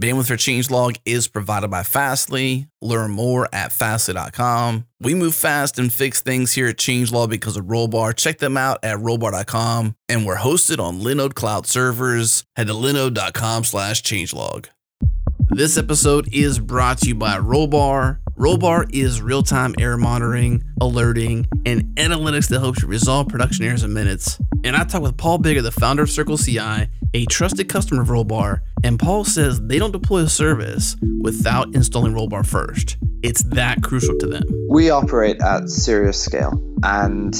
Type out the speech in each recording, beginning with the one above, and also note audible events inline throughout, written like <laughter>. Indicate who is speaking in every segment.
Speaker 1: Bandwidth for Changelog is provided by Fastly. Learn more at fastly.com. We move fast and fix things here at Changelog because of Rollbar. Check them out at rollbar.com. And we're hosted on Linode Cloud servers. Head to linode.com slash changelog. This episode is brought to you by Rollbar. Rollbar is real time error monitoring, alerting, and analytics that helps you resolve production errors in minutes. And I talked with Paul Biggar, the founder of Circle CI, a trusted customer of Rollbar, and Paul says they don't deploy a service without installing Rollbar first. It's that crucial to them.
Speaker 2: We operate at serious scale, and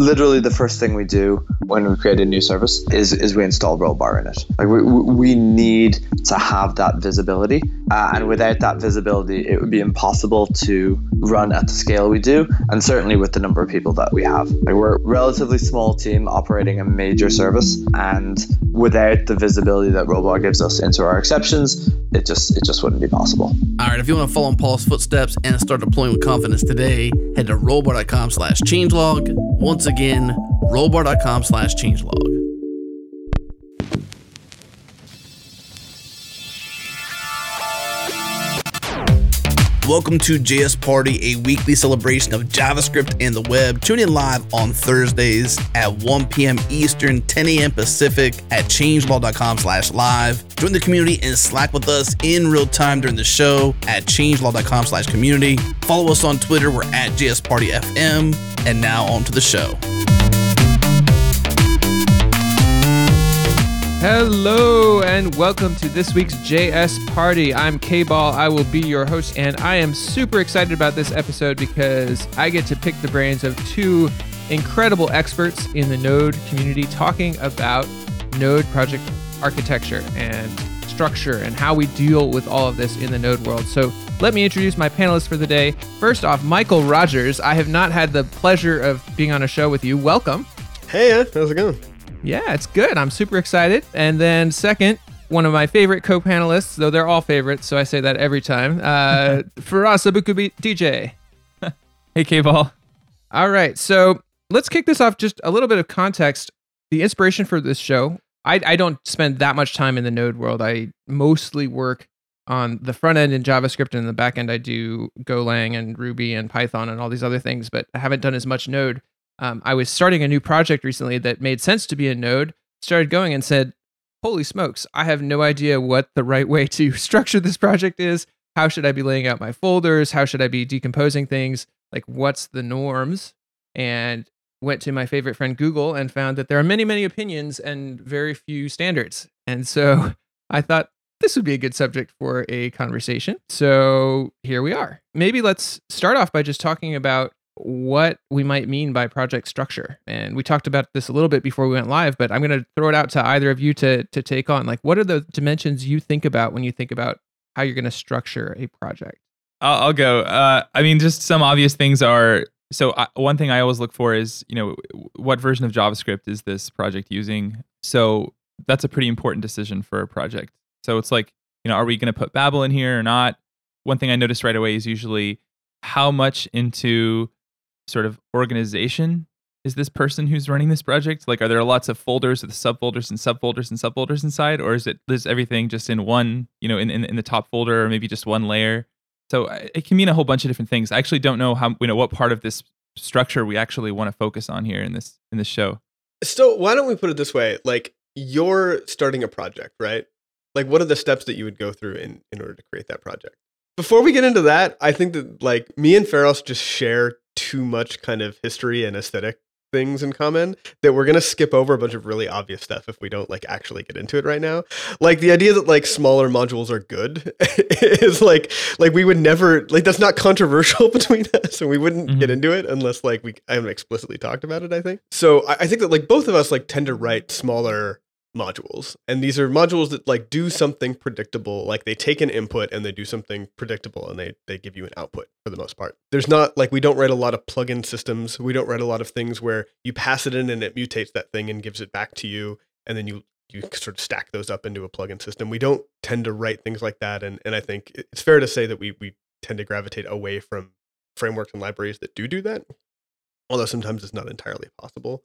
Speaker 2: literally the first thing we do when we create a new service is, is we install rollbar in it. Like we, we need to have that visibility. Uh, and without that visibility it would be impossible to run at the scale we do and certainly with the number of people that we have. Like we're a relatively small team operating a major service and without the visibility that rollbar gives us into our exceptions it just it just wouldn't be possible.
Speaker 1: All right if you want to follow in paul's footsteps and start deploying with confidence today head to rollbar.com slash changelog. Once again, rollbar.com slash changelog. Welcome to JS Party, a weekly celebration of JavaScript and the web. Tune in live on Thursdays at 1 p.m. Eastern, 10 a.m. Pacific at changelog.com slash live. Join the community and Slack with us in real time during the show at changelog.com slash community. Follow us on Twitter. We're at JS Party FM. And now on to the show.
Speaker 3: Hello and welcome to this week's JS Party. I'm KBall. I will be your host, and I am super excited about this episode because I get to pick the brains of two incredible experts in the Node community talking about Node project architecture and structure and how we deal with all of this in the Node world. So let me introduce my panelists for the day. First off, Mikeal Rogers. I have not had the pleasure of being on a show with you. Welcome.
Speaker 4: Hey, how's it going?
Speaker 3: Yeah, it's good. I'm super excited. And then second, one of my favorite co-panelists, though they're all favorites, so I say that every time. Uh, <laughs> Feross Aboukhadijeh. <laughs>
Speaker 5: hey, KBall.
Speaker 3: All right, so let's kick this off. Just a little bit of context. The inspiration for this show. I, I don't spend that much time in the Node world. I mostly work on the front end in JavaScript and in the back end I do Golang and Ruby and Python and all these other things, but I haven't done as much Node um, I was starting a new project recently that made sense to be a node, started going and said, Holy smokes, I have no idea what the right way to <laughs> structure this project is. How should I be laying out my folders? How should I be decomposing things? Like, what's the norms? And went to my favorite friend Google and found that there are many, many opinions and very few standards. And so <laughs> I thought this would be a good subject for a conversation. So here we are. Maybe let's start off by just talking about what we might mean by project structure. And we talked about this a little bit before we went live, but I'm going to throw it out to either of you to to take on. Like, what are the dimensions you think about when you think about how you're going to structure a project?
Speaker 5: I'll, I'll go. Uh, I mean, just some obvious things are. So I, one thing I always look for is, you know, what version of JavaScript is this project using? So that's a pretty important decision for a project. So it's like, you know, are we going to put Babel in here or not? One thing I noticed right away is usually how much into sort of organization is this person who's running this project? Like, are there lots of folders with subfolders and subfolders and subfolders inside, or is it is everything just in one, you know, in, in, in the top folder, or maybe just one layer? So it can mean a whole bunch of different things. I actually don't know how you know what part of this structure we actually want to focus on here in this in this show.
Speaker 4: So why don't we put it this way? Like you're starting a project, right? Like what are the steps that you would go through in in order to create that project? Before we get into that, I think that like me and Feross just share too much kind of history and aesthetic things in common that we're going to skip over a bunch of really obvious stuff if we don't like actually get into it right now like the idea that like smaller modules are good <laughs> is like like we would never like that's not controversial <laughs> between us and we wouldn't mm-hmm. get into it unless like we I haven't explicitly talked about it i think so I, I think that like both of us like tend to write smaller modules. And these are modules that like do something predictable like they take an input and they do something predictable and they they give you an output for the most part. There's not like we don't write a lot of plugin systems. We don't write a lot of things where you pass it in and it mutates that thing and gives it back to you and then you you sort of stack those up into a plugin system. We don't tend to write things like that and and i think it's fair to say that we we tend to gravitate away from frameworks and libraries that do do that although sometimes it's not entirely possible.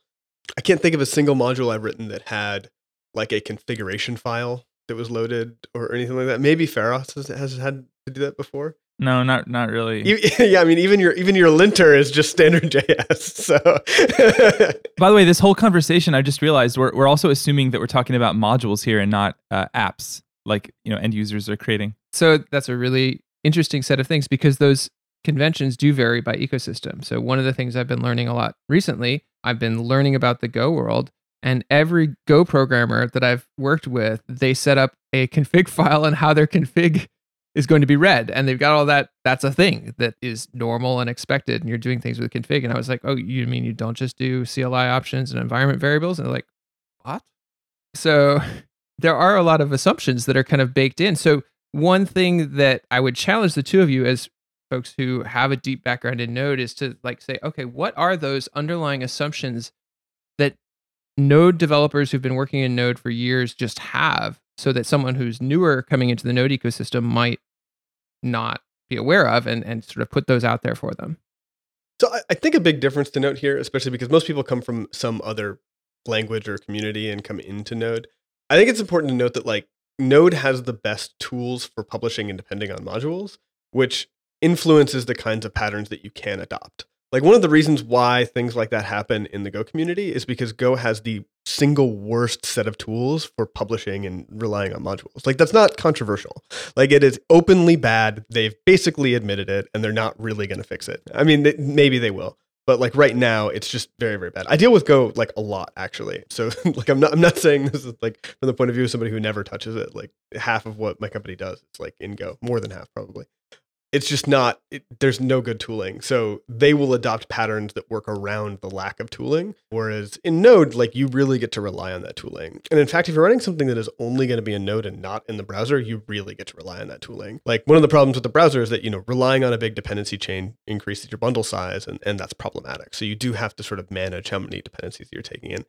Speaker 4: I can't think of a single module i've written that had like a configuration file that was loaded or anything like that? Maybe Feross has, has had to do that before.
Speaker 5: No, not not really.
Speaker 4: You, <laughs> yeah, I mean, even your even your linter is just standard <laughs> JS. So, <laughs>
Speaker 5: by the way, this whole conversation, I just realized we're we're also assuming that we're talking about modules here and not uh, apps like you know end users are creating.
Speaker 3: So that's a really interesting set of things because those conventions do vary by ecosystem. So one of the things I've been learning a lot recently, I've been learning about the Go world and every Go programmer that I've worked with, they set up a config <laughs> file and how their config is going to be read. And they've got all that. That's a thing that is normal and expected. And you're doing things with config. And I was like, oh, you mean you don't just do CLI options and environment variables? And they're like, what? So <laughs> there are a lot of assumptions that are kind of baked in. So one thing that I would challenge the two of you as folks who have a deep background in Node is to like say, okay, what are those underlying assumptions that Node developers who've been working in Node for years just have so that someone who's newer coming into the Node ecosystem might not be aware of and, and sort of put those out there for them.
Speaker 4: So I, I think a big difference to note here, especially because most people come from some other language or community and come into Node. I think it's important to note that like Node has the best tools for publishing and depending on modules, which influences the kinds of patterns that you can adopt. Like one of the reasons why things like that happen in the Go community is because Go has the single worst set of tools for publishing and relying on modules. Like that's not controversial. Like it is openly bad. They've basically admitted it and they're not really going to fix it. I mean, maybe they will. But like right now, it's just very, very bad. I deal with Go like a lot actually. So <laughs> like I'm not I'm not saying this is like from the point of view of somebody who never touches it. Like half of what my company does, it's like in Go, more than half probably it's just not it, there's no good tooling. So they will adopt patterns that work around the lack of tooling whereas in node like you really get to rely on that tooling. And in fact if you're running something that is only going to be in node and not in the browser you really get to rely on that tooling. Like one of the problems with the browser is that you know relying on a big dependency chain increases your bundle size and, and that's problematic. So you do have to sort of manage how many dependencies you're taking in.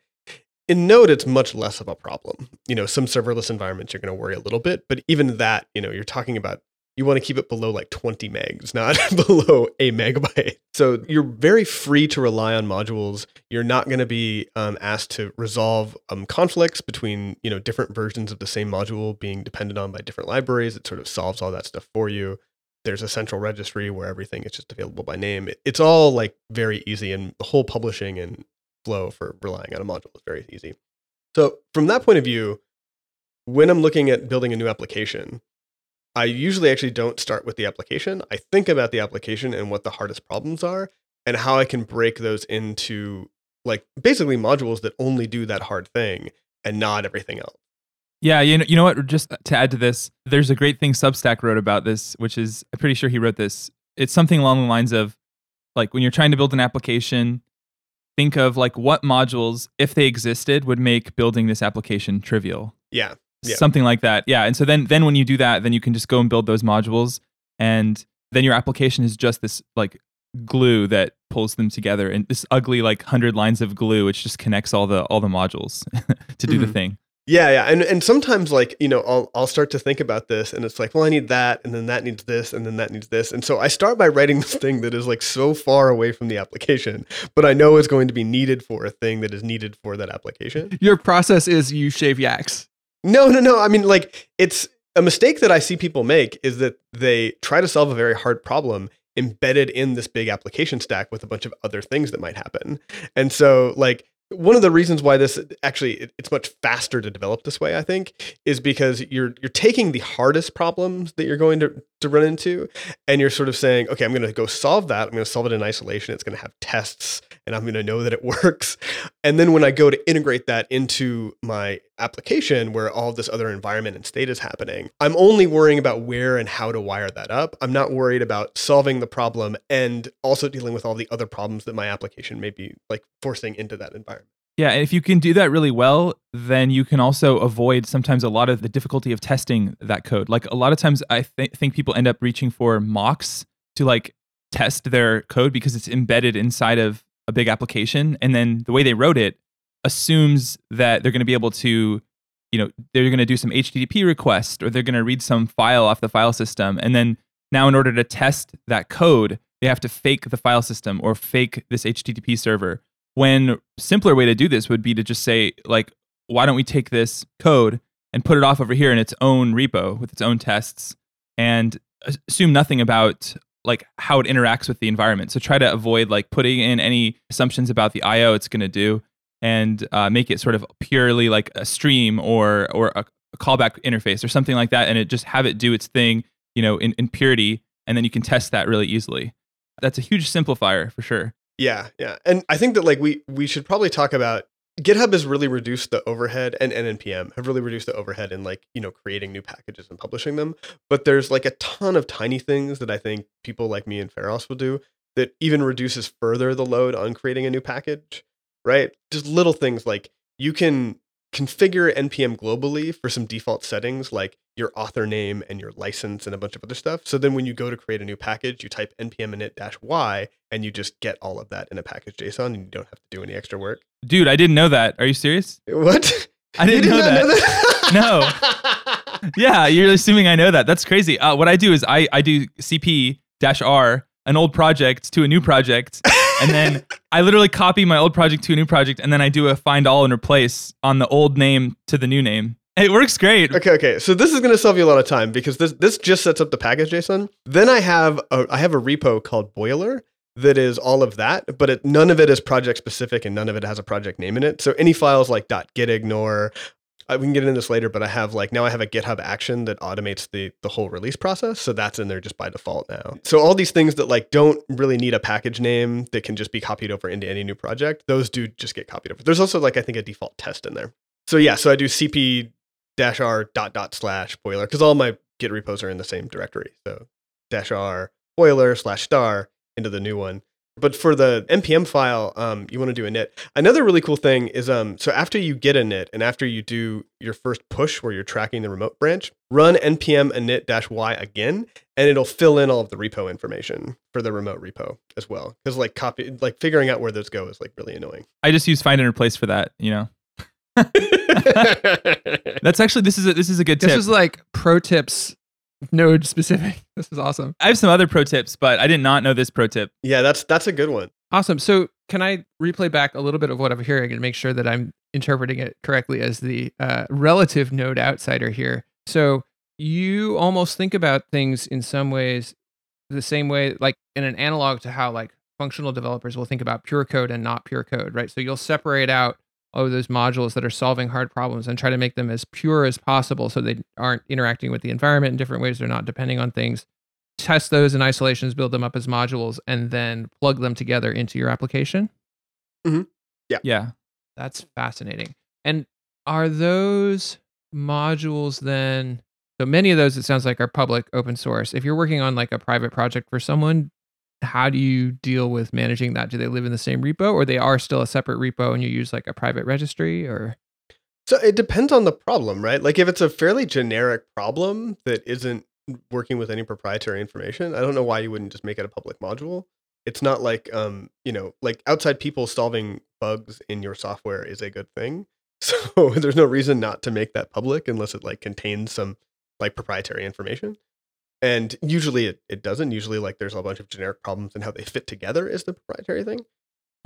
Speaker 4: In Node, it's much less of a problem. You know, some serverless environments you're going to worry a little bit, but even that, you know, you're talking about you want to keep it below like 20 megs, not <laughs> below a megabyte. So you're very free to rely on modules. You're not going to be um, asked to resolve um, conflicts between you know different versions of the same module being depended on by different libraries. It sort of solves all that stuff for you. There's a central registry where everything is just available by name. It, it's all like very easy, and the whole publishing and flow for relying on a module is very easy. So from that point of view, when I'm looking at building a new application, I usually actually don't start with the application. I think about the application and what the hardest problems are and how I can break those into like basically modules that only do that hard thing and not everything else.
Speaker 5: Yeah, you know, you know what? Just to add to this, there's a great thing Substack wrote about this, which is I'm pretty sure he wrote this. It's something along the lines of like when you're trying to build an application, think of like what modules, if they existed, would make building this application trivial.
Speaker 4: Yeah yeah.
Speaker 5: something like that. Yeah. And so then then when you do that, then you can just go and build those modules and then your application is just this like glue that pulls them together and this ugly like 100 lines of glue which just connects all the all the modules <laughs> to do mm-hmm. the thing.
Speaker 4: Yeah, yeah. And and sometimes like, you know, I'll I'll start to think about this and it's like, well, I need that and then that needs this and then that needs this. And so I start by writing this thing that is like so far away from the application, but I know it's going to be needed for a thing that is needed for that application.
Speaker 3: Your process is you shave yaks.
Speaker 4: No, no, no. I mean, like, it's a mistake that I see people make is that they try to solve a very hard problem embedded in this big application stack with a bunch of other things that might happen. And so, like, one of the reasons why this actually it's much faster to develop this way i think is because you're you're taking the hardest problems that you're going to, to run into and you're sort of saying okay i'm going to go solve that i'm going to solve it in isolation it's going to have tests and i'm going to know that it <laughs> works. And then when i go to integrate that into my application where all this other environment and state is happening i'm only worrying about where and how to wire that up. I'm not worried about solving the problem and also dealing with all the other problems that my application may be like forcing into that environment.
Speaker 5: Yeah, and if you can do that really well, then you can also avoid sometimes a lot of the difficulty of testing that code. Like a lot of times, I th- think people end up reaching for mocks to like test their code because it's embedded inside of a big application, and then the way they wrote it assumes that they're going to be able to, you know, they're going to do some HTTP request or they're going to read some file off the file system, and then now in order to test that code, they have to fake the file system or fake this HTTP server when simpler way to do this would be to just say like why don't we take this code and put it off over here in its own repo with its own tests and assume nothing about like how it interacts with the environment. So try to avoid like putting in any assumptions about the IO it's going to do and uh, make it sort of purely like a stream or or a, a, callback interface or something like that, and it just have it do its thing, you know, in, in purity, and then you can test that really easily. That's a huge simplifier for sure.
Speaker 4: Yeah, yeah, and I think that like we we should probably talk about GitHub has really reduced the overhead, and npm have really reduced the overhead in like you know creating new packages and publishing them. But there's like a ton of tiny things that I think people like me and Feross will do that even reduces further the load on creating a new package. Right? Just little things like you can configure npm globally for some default settings like your author name and your license and a bunch of other stuff. So then when you go to create a new package, you type npm init-y and you just get all of that in a package JSON and you don't have to do any extra work.
Speaker 5: Dude, I didn't know that. Are you serious?
Speaker 4: What?
Speaker 5: I didn't
Speaker 4: You
Speaker 5: know, that.
Speaker 4: know that? <laughs>
Speaker 5: no. Yeah, you're assuming I know that. That's crazy. Uh, what I do is I, I do CP dash R, an old project to a new project. <laughs> and then I literally copy my old project to a new project, and then I do a find all and replace on the old name to the new name. It works great.
Speaker 4: Okay, okay. So this is going to save you a lot of time because this this just sets up the package JSON. Then I have a I have a repo called Boiler that is all of that, but it, none of it is project specific and none of it has a project name in it. So any files like .gitignore, I, we can get into this later, but I have like now I have a GitHub action that automates the the whole release process, so that's in there just by default now. So all these things that like don't really need a package name that can just be copied over into any new project, those do just get copied over. There's also like I think a default test in there. So yeah, so I do cp dash r dot dot slash boiler because all my Git repos are in the same directory. So dash r boiler slash star into the new one. But for the npm file, um, you want to do a init. Another really cool thing is um, so after you get a init and after you do your first push where you're tracking the remote branch, run npm init dash y again, and it'll fill in all of the repo information for the remote repo as well. Because like copy, like figuring out where those go is like really annoying.
Speaker 5: I just use find and replace for that. You know, <laughs> <laughs> that's actually this is a, this is a good tip.
Speaker 3: This is like pro tips, node specific. <laughs> This is awesome.
Speaker 5: I have some other pro tips, but I did not know this pro tip.
Speaker 4: yeah, that's that's a good one.
Speaker 3: Awesome. So, can I replay back a little bit of what I'm hearing and make sure that I'm interpreting it correctly as the uh, relative node outsider here? So, you almost think about things in some ways the same way, like in an analog to how like functional developers will think about pure code and not pure code, right? So, you'll separate out all of those modules that are solving hard problems and try to make them as pure as possible so they aren't interacting with the environment in different ways. They're not depending on things test those in isolations, build them up as modules, and then plug them together into your application. Mm-hmm.
Speaker 5: Yeah. Yeah.
Speaker 3: That's fascinating. And are those modules then? So many of those, it sounds like, are public open source. If you're working on like a private project for someone, how do you deal with managing that? Do they live in the same repo or they are still a separate repo and you use like a private registry or?
Speaker 4: So it depends on the problem, right? Like if it's a fairly generic problem that isn't working with any proprietary information, I don't know why you wouldn't just make it a public module. It's not like um, you know, like outside people solving bugs in your software is a good thing. <laughs> So there's no reason not to make that public unless it like contains some like proprietary information. And usually it, it doesn't. Usually like there's a bunch of generic problems and how they fit together is the proprietary thing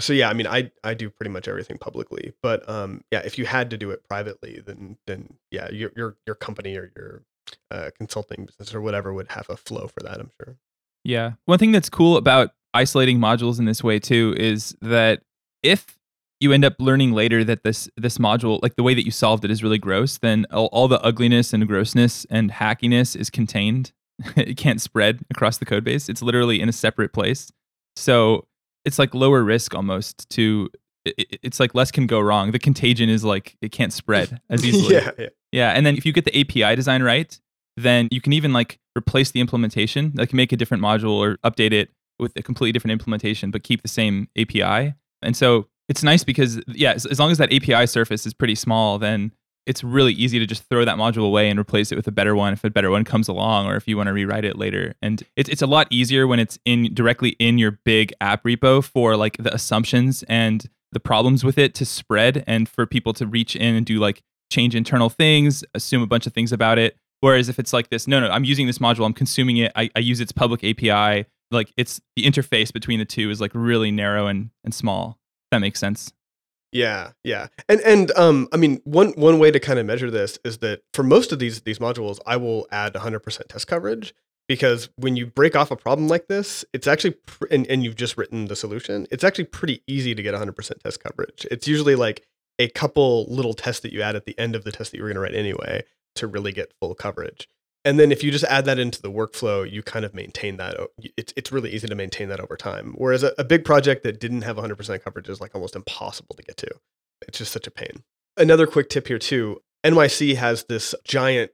Speaker 4: so yeah, I mean, I I do pretty much everything publicly, but um, yeah, if you had to do it privately, then then yeah, your your your company or your uh, consulting business or whatever would have a flow for that. I'm sure.
Speaker 5: Yeah. One thing that's cool about isolating modules in this way too is that if you end up learning later that this this module, like the way that you solved it, is really gross, then all, all the ugliness and grossness and hackiness is contained. <laughs> it can't spread across the code base. It's literally in a separate place. So it's like lower risk almost to. It, it's like less can go wrong. The contagion is like it can't spread <laughs> as easily.
Speaker 4: yeah, yeah.
Speaker 5: Yeah, and then if you get the API design right, then you can even like replace the implementation, like make a different module or update it with a completely different implementation, but keep the same API. And so it's nice because yeah, as, as long as that API surface is pretty small, then it's really easy to just throw that module away and replace it with a better one if a better one comes along or if you want to rewrite it later. And it's it's a lot easier when it's in directly in your big app repo for like the assumptions and the problems with it to spread and for people to reach in and do like change internal things, assume a bunch of things about it. Whereas if it's like this, no, no, I'm using this module, I'm consuming it, I, I use its public API. Like it's the interface between the two is like really narrow and, and small. That makes sense.
Speaker 4: Yeah, yeah. And and um I mean one one way to kind of measure this is that for most of these these modules I will add 100% test coverage because when you break off a problem like this, it's actually pr- and and you've just written the solution, it's actually pretty easy to get 100% test coverage. It's usually like a couple little tests that you add at the end of the test that you were going to write anyway to really get full coverage. And then if you just add that into the workflow, you kind of maintain that. It's, it's really easy to maintain that over time. Whereas a, a big project that didn't have 100% coverage is like almost impossible to get to. It's just such a pain. Another quick tip here too. NYC has this giant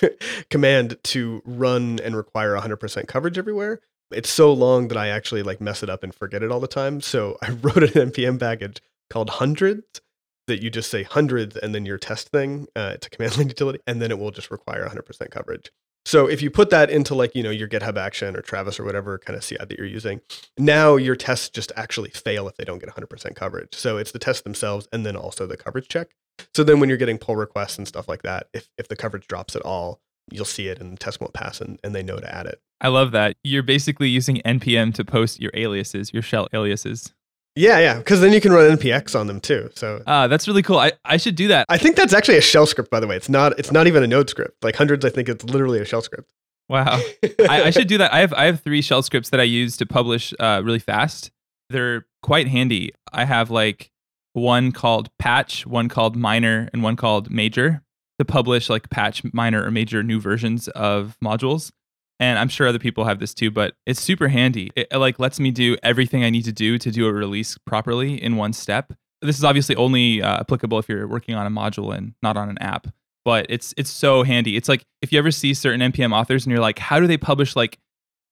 Speaker 4: <laughs> command to run and require 100% coverage everywhere. It's so long that I actually like mess it up and forget it all the time. So <laughs> I wrote an npm package called hundreds that you just say hundreds and then your test thing. Uh, it's a command <laughs> line utility, and then it will just require 100% coverage. So if you put that into like you know your GitHub Action or Travis or whatever kind of CI that you're using, now your tests just actually fail if they don't get 100% coverage. So it's the tests themselves and then also the coverage check. So then when you're getting pull requests and stuff like that, if if the coverage drops at all, you'll see it and the test won't pass and, and they know to add it.
Speaker 5: I love that. You're basically using npm to post your aliases, your shell aliases.
Speaker 4: Yeah, yeah, because then you can run npx on them too. So
Speaker 5: Ah, that's really cool. I, I should do that.
Speaker 4: I think that's actually a shell script, by the way. It's not. It's not even a node script. Like hundreds, I think it's literally a shell script.
Speaker 5: Wow. <laughs> I, I should do that. I have I have three shell scripts that I use to publish uh, really fast. They're quite handy. I have like one called patch, one called minor, and one called major to publish like patch, minor, or major new versions of modules. And I'm sure other people have this too, but it's super handy. It, it, like lets me do everything I need to do to do a release properly in one step. This is obviously only uh, applicable if you're working on a module and not on an app but it's it's so handy. It's like if you ever see certain npm authors and you're like, how do they publish like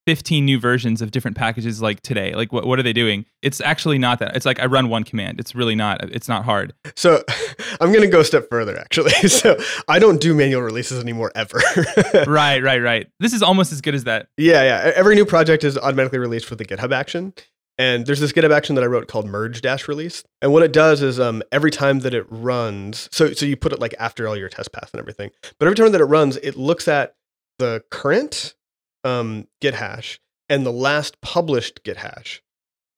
Speaker 5: 15 new versions of different packages like today? Like what what are they doing? It's actually not that. It's like I run one command. It's really not. It's not hard.
Speaker 4: So <laughs> I'm going to go a step further, actually. <laughs> So I don't do manual releases anymore ever. <laughs>
Speaker 5: right, right, right. This is almost as good as that.
Speaker 4: Yeah, yeah. Every new project is automatically released with the GitHub action. And there's this GitHub action that I wrote called merge dash release. And what it does is um, every time that it runs, so so you put it like after all your test pass and everything. But every time that it runs, it looks at the current um, Git hash and the last published Git hash,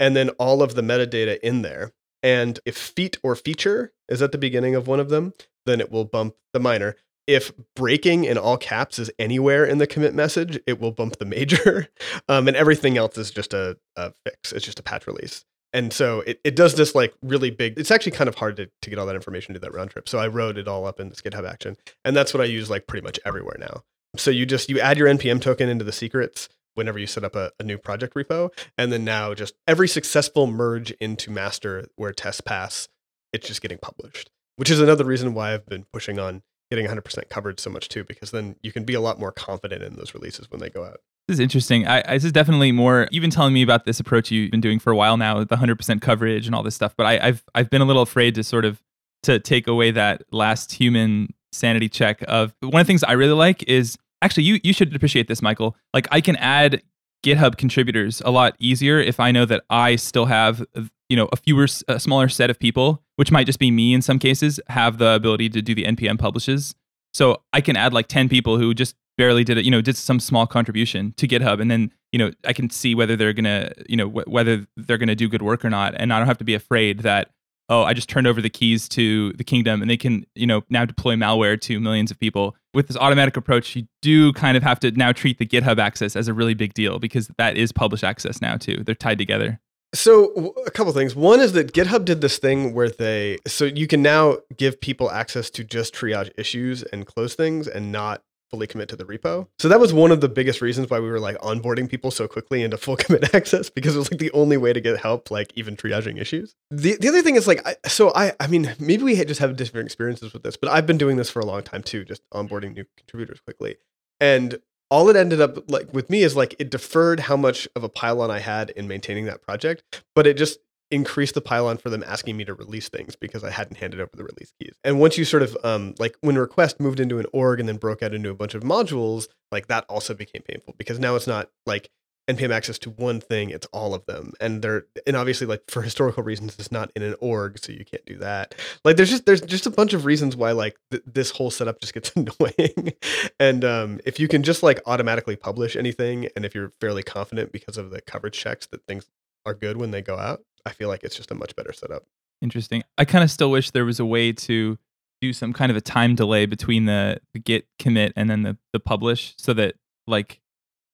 Speaker 4: and then all of the metadata in there. And if feat or feature is at the beginning of one of them, then it will bump the minor. If breaking in all caps is anywhere in the commit message, it will bump the major. <laughs> Um, and everything else is just a, a fix. It's just a patch release. And so it, it does this like really big, it's actually kind of hard to, to get all that information to that round trip. So I wrote it all up in this GitHub action. And that's what I use like pretty much everywhere now. So you just, you add your NPM token into the secrets whenever you set up a, a new project repo. And then now just every successful merge into master where tests pass, it's just getting published, which is another reason why I've been pushing on getting 100% coverage so much too, because then you can be a lot more confident in those releases when they go out.
Speaker 5: This is interesting. I, I, this is definitely more. You've been telling me about this approach you've been doing for a while now, the 100% coverage and all this stuff. But I, I've I've been a little afraid to sort of to take away that last human sanity check of one of the things I really like is actually you you should appreciate this, Mikeal. Like I can add GitHub contributors a lot easier if I know that I still have you know a fewer a smaller set of people, which might just be me in some cases, have the ability to do the npm publishes. So I can add like 10 people who just barely did it, you know, did some small contribution to GitHub and then, you know, I can see whether they're going to, you know, wh- whether they're going to do good work or not and I don't have to be afraid that oh, I just turned over the keys to the kingdom and they can, you know, now deploy malware to millions of people. With this automatic approach, you do kind of have to now treat the GitHub access as a really big deal because that is published access now too. They're tied together.
Speaker 4: So a couple things. One is that GitHub did this thing where they so you can now give people access to just triage issues and close things and not fully commit to the repo. So that was one of the biggest reasons why we were like onboarding people so quickly into full <laughs> commit access because it was like the only way to get help like even triaging issues. The the other thing is like I, so I I mean maybe we just have different experiences with this, but I've been doing this for a long time too, just onboarding new contributors quickly. And all it ended up like with me is like it deferred how much of a pylon I had in maintaining that project, but it just increased the pylon for them asking me to release things because I hadn't handed over the release keys. And once you sort of um like when request moved into an org and then broke out into a bunch of modules, like that also became painful because now it's not like npm access to one thing it's all of them. And they're and obviously like for historical reasons it's not in an org so you can't do that. Like there's just there's just a bunch of reasons why like th- this whole setup just gets <laughs> annoying. And um if you can just like automatically publish anything and if you're fairly confident because of the coverage checks that things are good when they go out i feel like it's just a much better setup
Speaker 5: Interesting. I kind of still wish there was a way to do some kind of a time delay between the, the git commit and then the, the publish so that like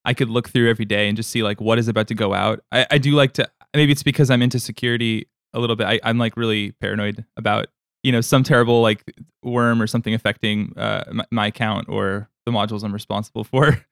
Speaker 5: I could look through every day and just see like what is about to go out. I, I do like to maybe it's because I'm into security a little bit. I, I'm like really paranoid about you know some terrible like worm or something affecting uh, my, my account or the modules I'm responsible <laughs> for.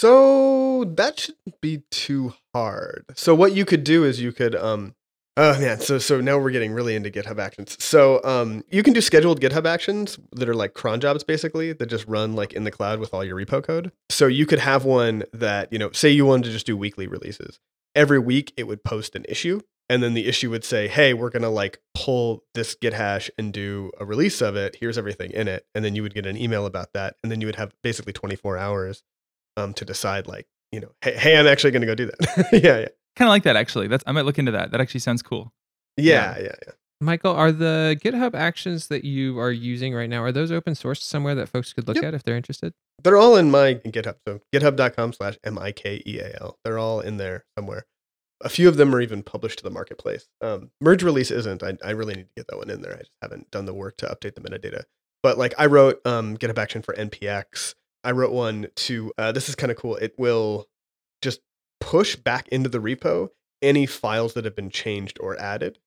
Speaker 4: So that shouldn't be too hard. So what you could do is you could um oh man, so so now we're getting really into GitHub actions. So um you can do scheduled GitHub actions that are like cron jobs basically that just run like in the cloud with all your repo code. So you could have one that, you know, say you wanted to just do weekly releases. Every week it would post an issue and then the issue would say, "Hey, we're going to like pull this git hash and do a release of it. Here's everything in it." And then you would get an email about that and then you would have basically 24 hours um, to decide like you know hey, hey i'm actually going to go do that. <laughs> Yeah yeah.
Speaker 5: Kind of like that actually. That's I might look into that. That actually sounds cool.
Speaker 4: yeah yeah. yeah
Speaker 3: Mikeal, are the GitHub actions that you are using right now, are those open source somewhere that folks could look
Speaker 4: Yep.
Speaker 3: at if they're interested?
Speaker 4: they're all in my github so github.com slash m-i-k-e-a-l they're all in there somewhere. A few of them are even published to the marketplace. Um, merge release isn't. I, I really need to get that one in there. I just haven't done the work to update the metadata. But like i wrote um, github action for npx i wrote one to uh, this is kind of cool it will just push back into the repo any files that have been changed or added.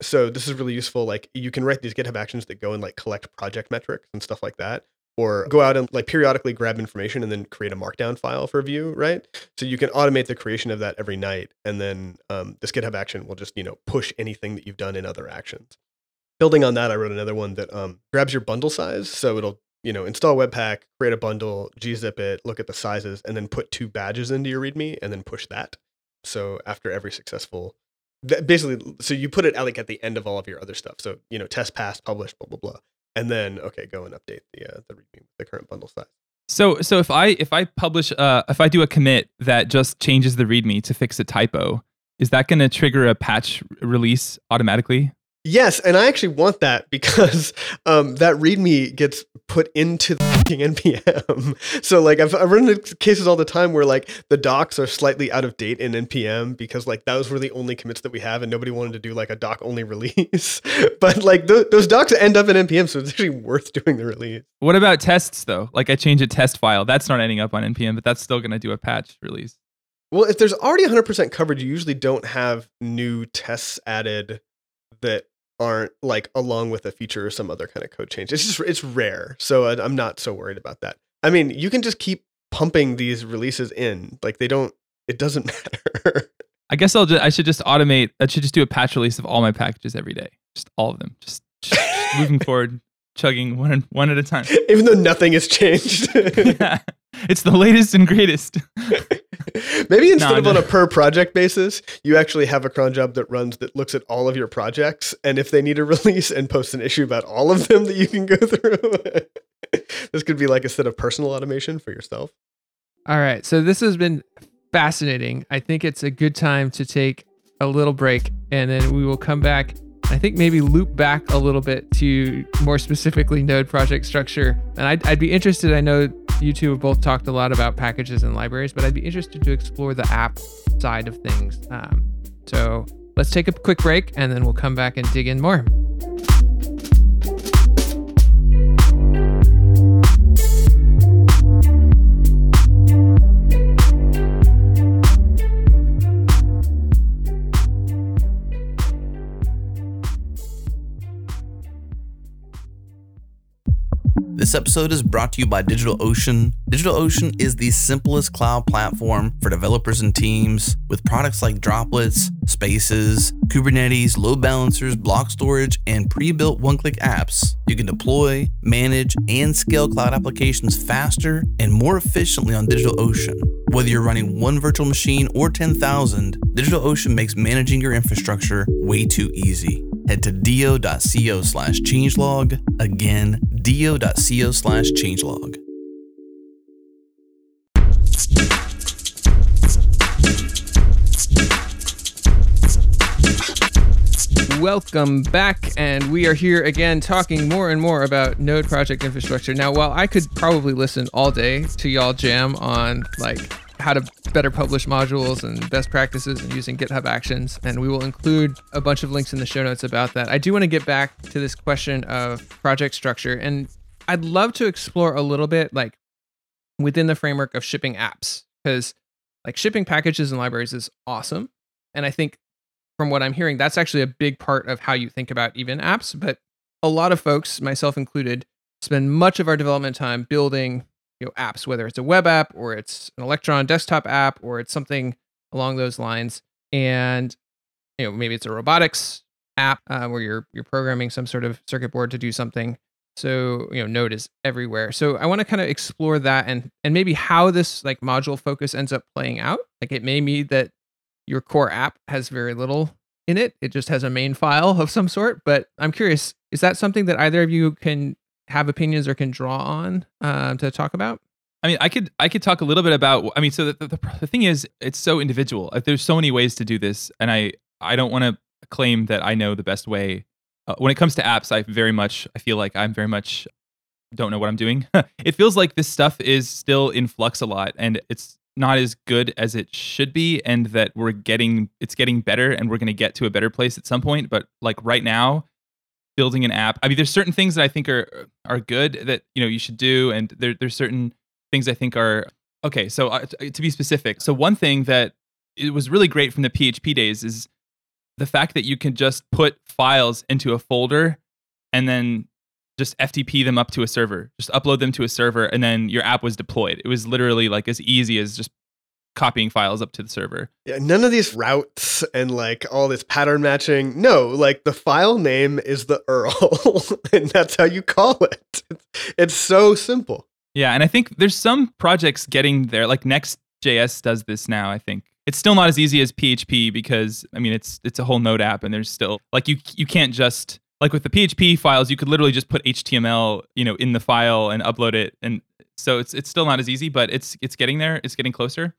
Speaker 4: So this is really useful like you can write these github actions that go and like collect project metrics and stuff like that or go out and like periodically grab information and then create a markdown file for view right? So you can automate the creation of that every night and then um, this github action will just you know push anything that you've done in other actions. Building on that i wrote another one that um, grabs your bundle size so it'll you know install webpack create a bundle gzip it look at the sizes and then put two badges into your readme and then push that. So after every successful basically so you put it at, like at the end of all of your other stuff. So you know test pass published, blah blah blah. And then okay go and update the uh, the readme the current bundle size.
Speaker 5: So so if I if I publish uh if I do a commit that just changes the README to fix a typo, is that going to trigger a patch release automatically?
Speaker 4: Yes, and I actually want that because <laughs> um, that README gets put into the fucking npm. <laughs> So like I've, I've run into cases all the time where like the docs are slightly out of date in npm because like those were the only commits that we have and nobody wanted to do like a doc only <laughs> release. but like th- those docs end up in npm, so it's actually worth doing the release.
Speaker 5: What about tests though? Like I change a test file, that's not ending up on npm, but that's still going to do a patch release.
Speaker 4: Well, if there's already 100% coverage, you usually don't have new tests added that aren't like along with a feature or some other kind of code change. It's just it's rare, so I'm not so worried about that. I mean, you can just keep pumping these releases in. Like they don't. It doesn't <laughs> matter.
Speaker 5: I guess I'll just I should just automate. I should just do a patch release of all my packages every day, just all of them, just, just moving <laughs> forward, chugging one one at a time.
Speaker 4: Even though nothing has changed. <laughs>
Speaker 5: it's the latest and greatest. <laughs>
Speaker 4: Maybe instead
Speaker 5: No,
Speaker 4: of
Speaker 5: no.
Speaker 4: on a per project basis, you actually have a cron job that runs that looks at all of your projects, and if they need a <laughs> release, and posts an issue about all of them that you can go through. <laughs> this could be like a set of personal automation for yourself.
Speaker 3: All right. So this has been fascinating. I think it's a good time to take a little break and then we will come back. I think maybe loop back a little bit to more specifically node project structure. And I'd, I'd be interested. I know you two have both talked a lot about packages and libraries, but I'd be interested to explore the app side of things. Um, so let's take a quick break and then we'll come back and dig in more.
Speaker 1: This episode is brought to you by DigitalOcean. DigitalOcean is the simplest cloud platform for developers and teams with products like Droplets, Spaces, Kubernetes, load balancers, block storage, and pre built one click apps. You can deploy, manage, and scale cloud applications faster and more efficiently on DigitalOcean. Whether you're running one virtual machine or 10,000, DigitalOcean makes managing your infrastructure way too easy. Head to do.co slash changelog. Again, do.co slash changelog.
Speaker 3: Welcome back, and we are here again talking more and more about Node project infrastructure. Now, while I could probably listen all day to y'all jam on like how to better publish modules and best practices and using GitHub Actions. And we will include a bunch of links in the show notes about that. I do want to get back to this question of project structure. And I'd love to explore a little bit like within the framework of shipping apps, because like shipping packages and libraries is awesome. And I think from what I'm hearing, that's actually a big part of how you think about even apps. But a lot of folks, myself included, spend much of our development time building you know apps whether it's a web app or it's an electron desktop app or it's something along those lines. And you know maybe it's a robotics app uh, where you're you're programming some sort of circuit board to do something. So you know node is everywhere. So i want to kind of explore that and and maybe how this like module focus ends up playing out. Like it may be that your core app has very little in it it just has a main file of some sort but i'm curious is that something that either of you can have opinions or can draw on uh, to talk about?
Speaker 5: I mean, I could I could talk a little bit about. I mean, so the, the, the thing is, it's so individual. There's so many ways to do this, and I I don't want to claim that I know the best way. Uh, when it comes to apps, I very much I feel like I'm very much don't know what I'm doing. <laughs> it feels like this stuff is still in flux a lot, and it's not as good as it should be, and that we're getting it's getting better, and we're going to get to a better place at some point. But like right now, building an app. I mean, there's certain things that I think are are good that you know you should do, and there, there's certain things I think are okay. So uh, to be specific, so one thing that it was really great from the PHP days is the fact that you can just put files into a folder and then just FTP them up to a server, just upload them to a server, and then your app was deployed. It was literally like as easy as just copying files up to the server.
Speaker 4: Yeah, none of these routes and like all this pattern matching. No, like the file name is the URL, <laughs> and that's how you call it. It's so simple.
Speaker 5: Yeah, and I think there's some projects getting there. Like Next.js does this now. I think it's still not as easy as PHP because I mean it's it's a whole Node app, and there's still like you you can't just like with the PHP files, you could literally just put HTML, you know, in the file and upload it, and so it's it's still not as easy, but it's it's getting there. It's getting closer.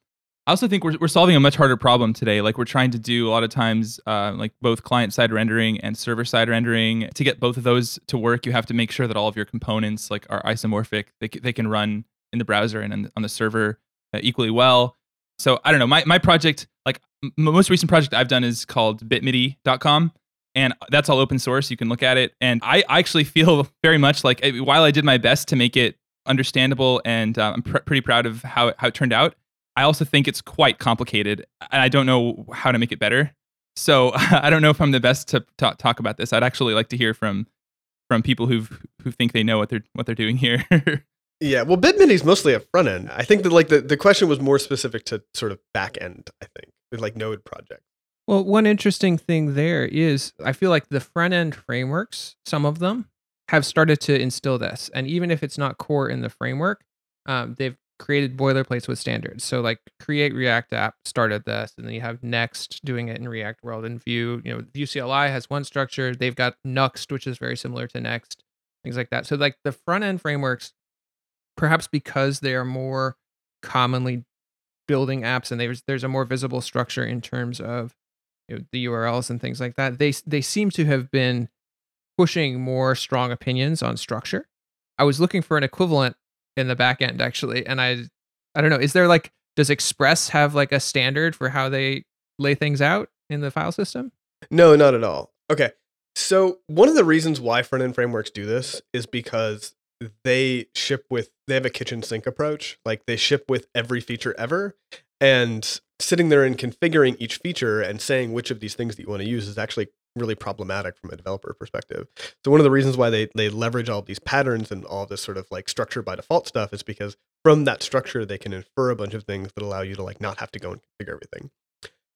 Speaker 5: I also think we're, we're solving a much harder problem today. Like we're trying to do a lot of times, uh, like both client side rendering and server side rendering. To get both of those to work, you have to make sure that all of your components like are isomorphic. They, they can run in the browser and on the server uh, equally well. So I don't know. My, my project, like m- most recent project I've done is called bitmidi.com. And that's all open source. You can look at it. And I, actually feel <laughs> very much like eh, while I did my best to make it understandable and uh, I'm pr- pretty proud of how, how it turned out, I also think it's quite complicated, and I don't know how to make it better. So <laughs> I don't know if I'm the best to talk, talk about this. I'd actually like to hear from from people who who think they know what they're what they're doing here. <laughs>
Speaker 4: yeah, well, BitMidi is mostly a front end. I think that like the, the question was more specific to sort of back end. I think with like Node project.
Speaker 3: Well, one interesting thing there is I feel like the front end frameworks, some of them have started to instill this, and even if it's not core in the framework, um, they've created boilerplates with standards. So like create React app started this, and then you have Next doing it in React world and Vue. You know, Vue CLI has one structure. They've got Nuxt, which is very similar to Next, things like that. So like the front end frameworks, perhaps because they are more commonly building apps and there's there's a more visible structure in terms of you know, the URLs and things like that. They they seem to have been pushing more strong opinions on structure. I was looking for an equivalent in the back end actually. And I I don't know, is there like does Express have like a standard for how they lay things out in the file system?
Speaker 4: No, not at all. Okay. So one of the reasons why front end frameworks do this is because they ship with they have a kitchen sink approach. Like they ship with every feature ever. And sitting there and configuring each feature and saying which of these things that you want to use is actually really problematic from a developer perspective. So one of the reasons why they they leverage all these patterns and all this sort of like structure by default stuff is because from that structure they can infer a bunch of things that allow you to like not have to go and configure everything.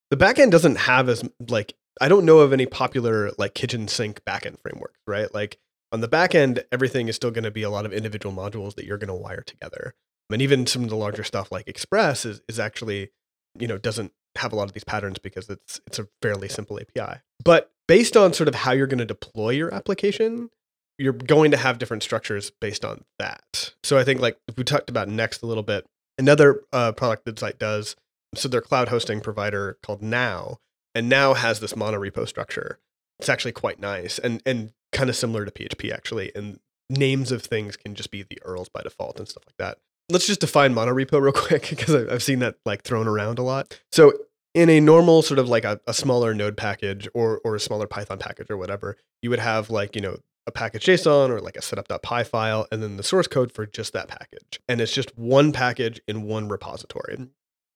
Speaker 4: The backend doesn't have as like I don't know of any popular like kitchen sink backend frameworks, right? Like on the backend everything is still going to be a lot of individual modules that you're going to wire together. And even some of the larger stuff like Express is, is actually, you know, doesn't have a lot of these patterns because it's it's a fairly simple API. But based on sort of how you're going to deploy your application, you're going to have different structures based on that. So I think like we talked about Next a little bit. Another uh, product that Zeit does, so their cloud hosting provider called Now, and Now has this monorepo structure. It's actually quite nice and and kind of similar to PHP actually. And names of things can just be the URLs by default and stuff like that. Let's just define monorepo real <laughs> quick because I've seen that like thrown around a lot. So in a normal sort of like a, a smaller node package or or a smaller Python package or whatever, you would have like, you know, a package JSON or like a setup.py file, and then the source code for just that package. And it's just one package in one repository.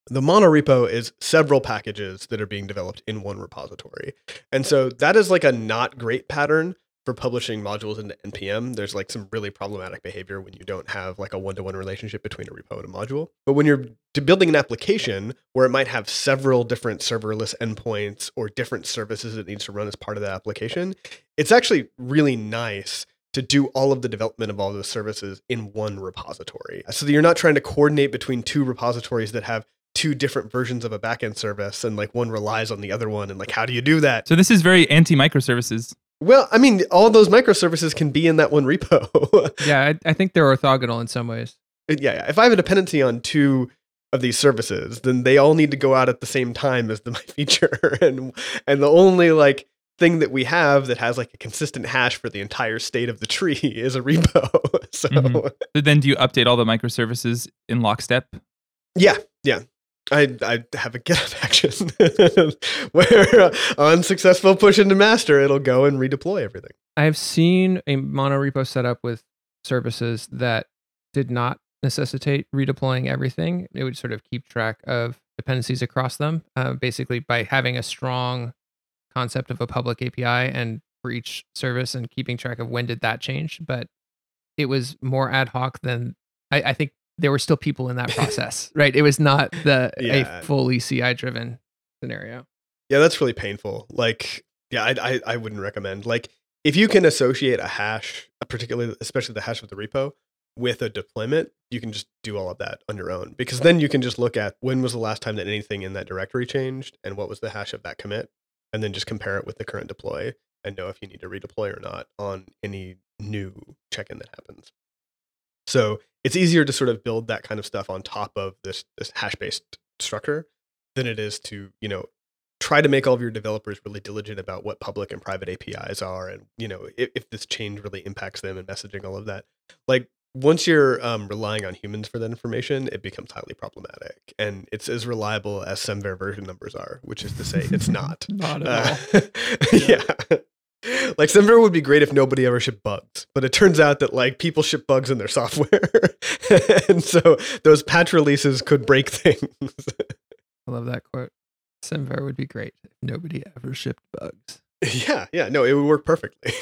Speaker 4: The monorepo is several packages that are being developed in one repository. And so that is like a not great pattern for publishing modules into npm there's like some really problematic behavior when you don't have like a one-to-one relationship between a repo and a module. But when you're building an application where it might have several different serverless endpoints or different services it needs to run as part of that application it's actually really nice to do all of the development of all those services in one repository. So that you're not trying to coordinate between two repositories that have two different versions of a backend service and like one relies on the other one and like how do you do that?
Speaker 5: So this is very anti microservices.
Speaker 4: Well i mean all those microservices can be in that one repo <laughs>
Speaker 3: Yeah, I, I think they're orthogonal in some ways.
Speaker 4: yeah, yeah. If I have a dependency on two of these services, then they all need to go out at the same time as the <laughs> my feature, and and the only like thing that we have that has like a consistent hash for the entire state of the tree <laughs> is a repo. so
Speaker 5: Mhm. So then do you update all the microservices in lockstep?
Speaker 4: yeah, yeah. I I have a GitHub <laughs> action <laughs> where uh, on successful push into master, it'll go and redeploy everything.
Speaker 3: I have seen a monorepo setup with services that did not necessitate redeploying everything. It would sort of keep track of dependencies across them, uh, basically by having a strong concept of a public API and for each service and keeping track of when did that change. But it was more ad hoc than I, I think there were still people in that <laughs> process, right? It was not the
Speaker 4: Yeah.
Speaker 3: a fully CI driven scenario.
Speaker 4: Yeah, that's really painful. Like, yeah, I, I I wouldn't recommend. Like, if you can associate a hash, particularly especially the hash of the repo, with a deployment, you can just do all of that on your own. Because then you can just look at when was the last time that anything in that directory changed, and what was the hash of that commit, and then just compare it with the current deploy and know if you need to redeploy or not on any new check-in that happens. So it's easier to sort of build that kind of stuff on top of this this hash-based structure than it is to you know try to make all of your developers really diligent about what public and private APIs are, and you know if, if this change really impacts them and messaging all of that. Like once you're um, relying on humans for that information, it becomes highly problematic, and it's as reliable as Semver version numbers are, which is to say, it's <laughs> not.
Speaker 3: Not at
Speaker 4: Uh,
Speaker 3: all. <laughs>
Speaker 4: yeah. <laughs> Like Semver would be great if nobody ever shipped bugs, but it turns out that like people ship bugs in their software, <laughs> and so those patch releases could break <laughs> things.
Speaker 3: I love that quote. Semver would be great if nobody ever shipped bugs.
Speaker 4: yeah, yeah, no, it would work perfectly.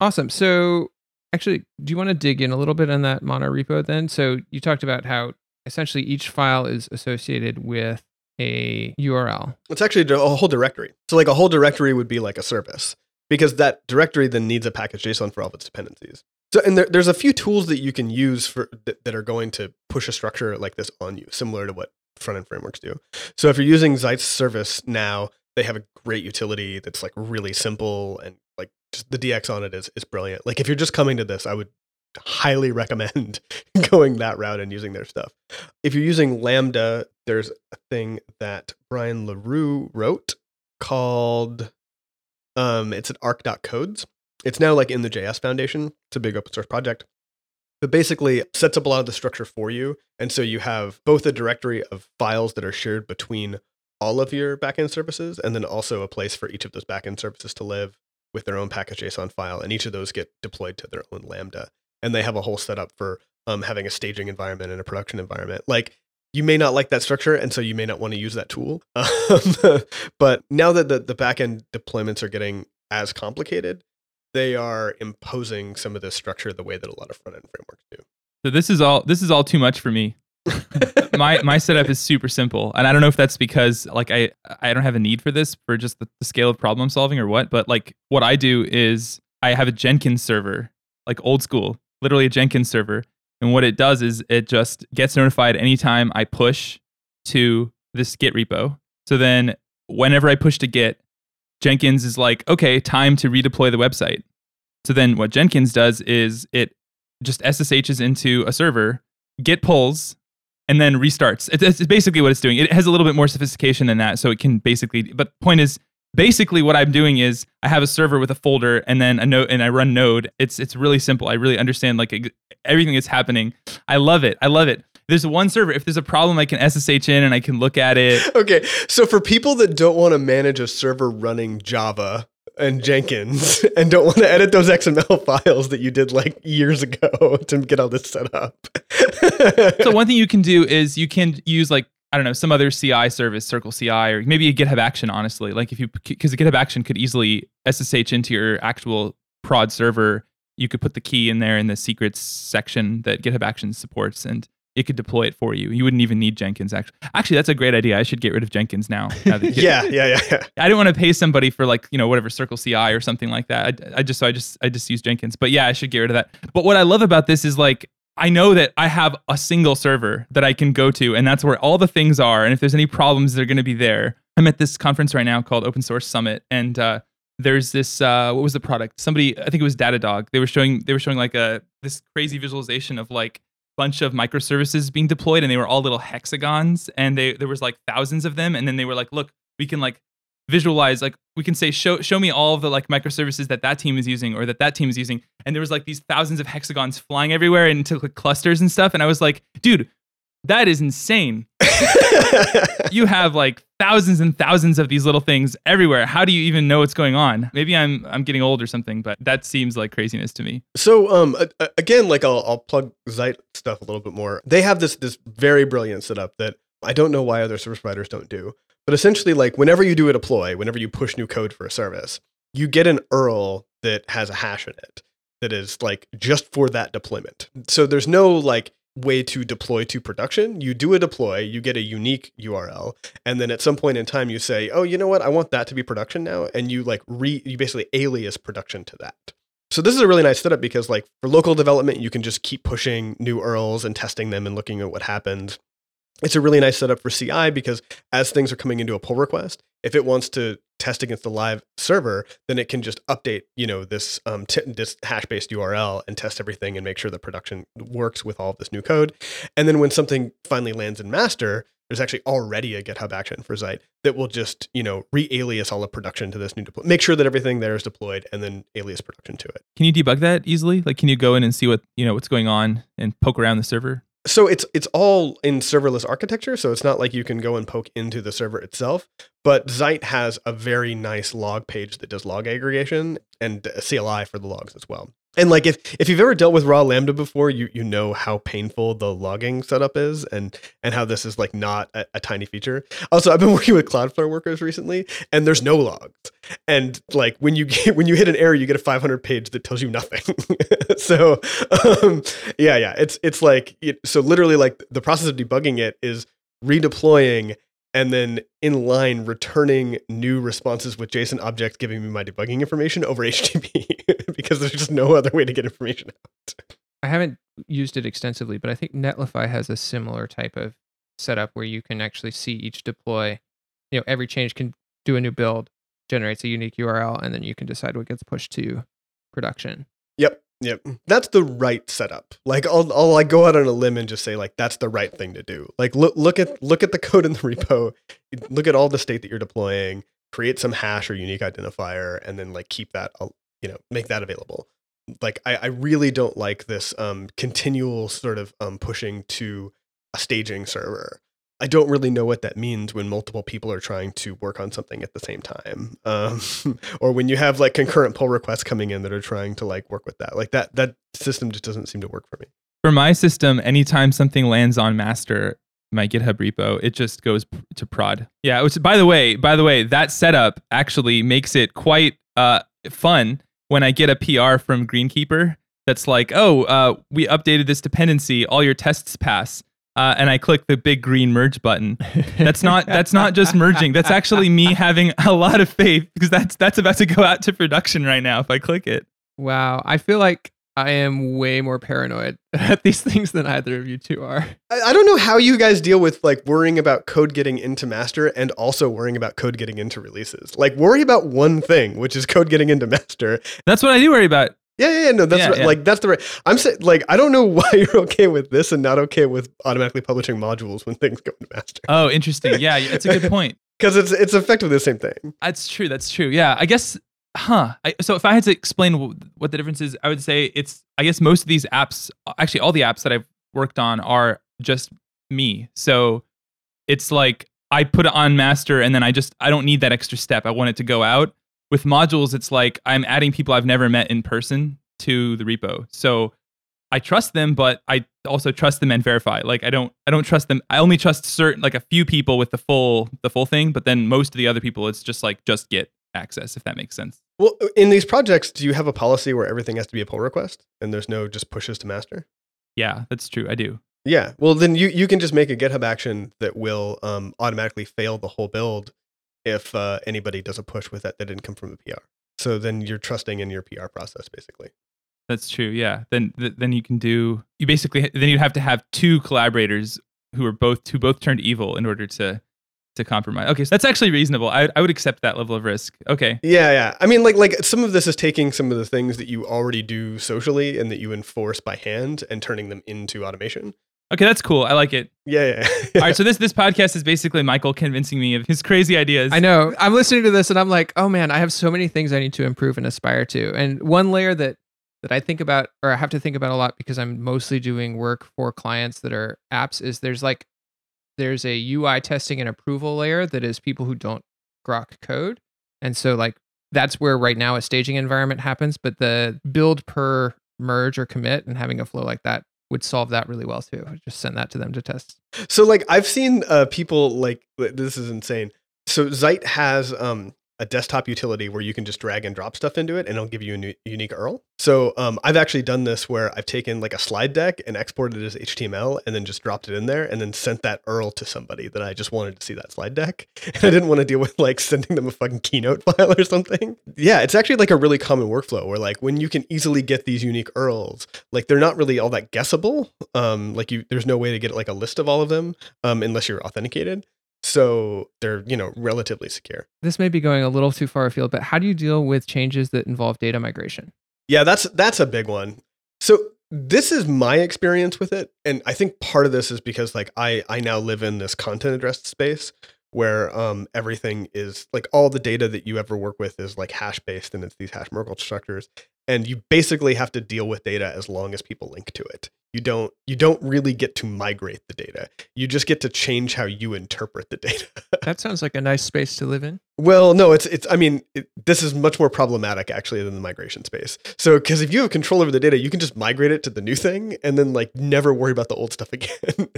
Speaker 3: Awesome. So, actually, do you want to dig in a little bit on that monorepo then? So, you talked about how essentially each file is associated with a URL.
Speaker 4: it's actually a whole directory. So like a whole directory would be like a service because that directory then needs a package JSON for all of its dependencies. So and there, there's a few tools that you can use for that, that are going to push a structure like this on you, similar to what front end frameworks do. So if you're using Zeit's service now, they have a great utility that's like really simple and like just the DX on it is is brilliant. Like if you're just coming to this, I would highly recommend <laughs> going that route and using their stuff. If you're using Lambda, there's a thing that Brian LeRoux wrote called um it's at arc.codes. It's now like in the JS Foundation. It's a big open source project. But basically sets up a lot of the structure for you. And so you have both a directory of files that are shared between all of your backend services, and then also a place for each of those backend services to live with their own package JSON file. And each of those get deployed to their own Lambda. And they have a whole setup for um, having a staging environment and a production environment. Like you may not like that structure, and so you may not want to use that tool. <laughs> Um, but now that the, the backend deployments are getting as complicated, they are imposing some of this structure the way that a lot of front end frameworks do.
Speaker 5: So this is all this is all too much for me. <laughs> my my setup is super simple, and I don't know if that's because like I I don't have a need for this for just the, the scale of problem solving or what. But like what I do is I have a Jenkins server, like old school, literally a Jenkins server, and what it does is it just gets notified anytime I push to this Git repo. So then whenever I push to Git, Jenkins is like, okay, time to redeploy the website. So then what Jenkins does is it just SSHs into a server, Git pulls, and then restarts. It's, it's basically what it's doing. It has a little bit more sophistication than that. So it can basically, but the point is, basically what I'm doing is I have a server with a folder and then a node and I run node. It's it's really simple. I really understand like ex- everything that's happening. I love it. I love it. There's one server. If there's a problem, I can SSH in and I can look at it. <laughs>
Speaker 4: Okay, so for people that don't want to manage a server running Java and Jenkins <laughs> and don't want to edit those XML <laughs> files that you did like years ago to get all this set up.
Speaker 5: so one thing you can do is you can use like I don't know some other CI service, Circle CI, or maybe a GitHub Action. Honestly, like if you because a GitHub Action could easily SSH into your actual prod server. You could put the key in there in the secrets section that GitHub Actions supports, and it could deploy it for you. You wouldn't even need Jenkins. Actually, actually, that's a great idea. I should get rid of Jenkins now. now <laughs>
Speaker 4: yeah, yeah, yeah, yeah.
Speaker 5: I didn't want to pay somebody for like you know whatever Circle CI or something like that. I, I just so I just I just use Jenkins. But yeah, I should get rid of that. But what I love about this is like I know that I have a single server that I can go to, and that's where all the things are. And if there's any problems, they're going to be there. I'm at this conference right now called Open Source Summit, and uh, there's this uh, what was the product? Somebody I think it was Datadog. They were showing they were showing like a this crazy visualization of like bunch of microservices being deployed and they were all little hexagons and they there was like thousands of them and then they were like look we can like visualize like we can say show show me all of the like microservices that that team is using or that that team is using. And there was like these thousands of hexagons flying everywhere into like clusters and stuff. And i was like dude that is insane. <laughs> You have like thousands and thousands of these little things everywhere. How do you even know what's going on? Maybe i'm i'm getting old or something but that seems like craziness to me.
Speaker 4: So um again, like I'll I'll plug Zeit stuff a little bit more. They have this this very brilliant setup that I don't know why other service providers don't do. But essentially, like whenever you do a deploy, whenever you push new code for a service, you get an URL that has a hash in it that is like just for that deployment. So there's no like way to deploy to production. You do a deploy, you get a unique URL, and then at some point in time you say, "Oh, you know what? I want that to be production now." And you like re you basically alias production to that. So this is a really nice setup because like for local development, you can just keep pushing new URLs and testing them and looking at what happens. It's a really nice setup for CI because as things are coming into a pull request, if it wants to test against the live server, then it can just update, you know, this um, t- this hash-based URL and test everything and make sure the production works with all of this new code. And then when something finally lands in master, there's actually already a GitHub action for Zeit that will just, you know, re-alias all of production to this new deploy. Make sure that everything there is deployed and then alias production to it.
Speaker 5: can you debug that easily like can you go in and see what you know what's going on and poke around the server
Speaker 4: so it's it's all in serverless architecture so it's not like you can go and poke into the server itself but Zeit has a very nice log page that does log aggregation and a CLI for the logs as well and like if if you've ever dealt with raw lambda before you you know how painful the logging setup is and and how this is like not a, a tiny feature. Also i've been <laughs> working with cloudflare workers recently and there's no logs. And like when you get <laughs> when you hit an error you get a 500 page that tells you nothing. <laughs> So um, yeah yeah it's it's like it, so literally like the process of debugging it is redeploying and then in line returning new responses with json objects giving me my debugging information over <laughs> http <laughs> because there's just no other way to get information out
Speaker 3: I haven't used it extensively, but I think Netlify has a similar type of setup where you can actually see each deploy. You know, every change can do a new build, generates a unique URL, and then you can decide what gets pushed to production.
Speaker 4: Yep. Yep. That's the right setup. Like I'll I'll like go out on a limb and just say like that's the right thing to do. Like look look at look at the code in the repo, look at all the state that you're deploying, create some hash or unique identifier, and then like keep that uh, you know, make that available. Like I, I really don't like this um continual sort of um pushing to a staging server. I don't really know what that means when multiple people are trying to work on something at the same time, um, <laughs> or when you have like concurrent pull requests coming in that are trying to like work with that. Like that that system just doesn't seem to work for me.
Speaker 5: for my system anytime something lands on master my github repo it just goes to prod yeah which by the way by the way that setup actually makes it quite uh, fun when i get a pr from greenkeeper that's like oh uh, we updated this dependency all your tests pass uh, and i click the big green merge button that's not that's not just merging that's actually me <laughs> having a lot of faith because that's that's about to go out to production right now if i click it
Speaker 3: Wow, I feel like I am way more paranoid <laughs> at these things than either of you two are.
Speaker 4: I, I don't know how you guys deal with like worrying about code getting into master and also worrying about code getting into releases. Like worry about one thing, which is code getting into master.
Speaker 5: that's what i do worry about
Speaker 4: Yeah, yeah, yeah no, that's
Speaker 5: Yeah,
Speaker 4: right.
Speaker 5: yeah.
Speaker 4: like that's the right. I'm saying like I don't know <laughs> why you're okay with this and not okay with automatically publishing modules when things go into master.
Speaker 5: oh interesting yeah it's a good point <laughs>
Speaker 4: because it's it's effectively the same thing.
Speaker 5: That's true. That's true. Yeah. I guess, huh. I, so if I had to explain what the difference is, I would say it's, I guess most of these apps, actually, all the apps that I've worked on are just me. So it's like I put it on master and then I just, I don't need that extra step. I want it to go out. With modules, it's like I'm adding people I've never met in person to the repo. So I trust them, but I also trust them and verify. Like I don't I don't trust them. I only trust certain like a few people with the full the full thing, but then most of the other people it's just like just get access if that makes sense.
Speaker 4: Well, in these projects, do you have a policy where everything has to be a pull request and there's no just pushes to master?
Speaker 5: Yeah, that's true. I do.
Speaker 4: Yeah. Well, then you, you can just make a GitHub action that will um, automatically fail the whole build if uh, anybody does a push with that that didn't come from the PR. So then you're trusting in your PR process, basically.
Speaker 5: That's true. Yeah. Then th- then you can do you basically then you'd have to have two collaborators who are both who both turned evil in order to to compromise. Okay, so that's actually reasonable. I I would accept that level of risk. Okay.
Speaker 4: Yeah, yeah. I mean, like like some of this is taking some of the things that you already do socially and that you enforce by hand and turning them into automation.
Speaker 5: Okay, that's cool. I like it.
Speaker 4: Yeah, yeah. <laughs>
Speaker 5: All right, so this this podcast is basically Mikeal convincing me of his crazy ideas.
Speaker 3: I know. I'm listening to this and I'm like, oh man, I have so many things I need to improve and aspire to. And one layer that that I think about or I have to think about a lot because I'm mostly doing work for clients that are apps is there's like there's a UI testing and approval layer that is people who don't grok code. And so like that's where right now a staging environment happens, but the build per merge or commit and having a flow like that would solve that really well too. Just send that to them to test.
Speaker 4: So like I've seen uh, people like this is insane. So Zeit has um, a desktop utility where you can just drag and drop stuff into it and it'll give you a new, unique URL. So um, I've actually done this where I've taken like a slide deck and exported it as HTML and then just dropped it in there and then sent that URL to somebody that I just wanted to see that slide deck. <laughs> And I didn't want to deal with like sending them a fucking keynote <laughs> file or something. Yeah, it's actually like a really common workflow where like when you can easily get these unique URLs, like they're not really all that guessable. Um, like you, there's no way to get like a list of all of them um, unless you're authenticated so they're you know relatively secure.
Speaker 3: This may be going a little too far afield but how do you deal with changes that involve data migration?
Speaker 4: Yeah that's that's a big one. So this is my experience with it and i think part of this is because like i i now live in this content addressed space where um, everything is like all the data that you ever work with is like hash based and it's these hash Merkle structures and you basically have to deal with data as long as people link to it you don't you don't really get to migrate the data. You just get to change how you interpret the data. <laughs>
Speaker 3: That sounds like a nice space to live in.
Speaker 4: Well no it's it's i mean it, this is much more problematic actually than the migration space. So because if you have control over the data you can just migrate it to the new thing and then like never worry about the old stuff <laughs> again.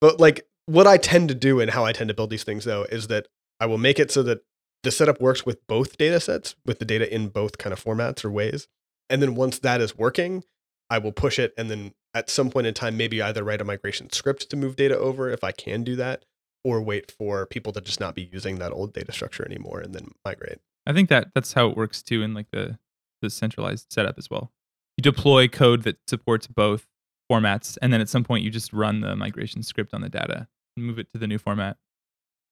Speaker 4: But like what i tend to do and how i tend to build these things though is that i will make it so that the setup works with both data sets with the data in both kind of formats or ways. And then once that is working I will push it and then at some point in time, maybe either write a migration script to move data over if I can do that, or wait for people to just not be using that old data structure anymore and then migrate.
Speaker 5: I think that that's how it works too in like the the centralized setup as well. You deploy code that supports both formats, and then at some point you just run the migration script on the data and move it to the new format.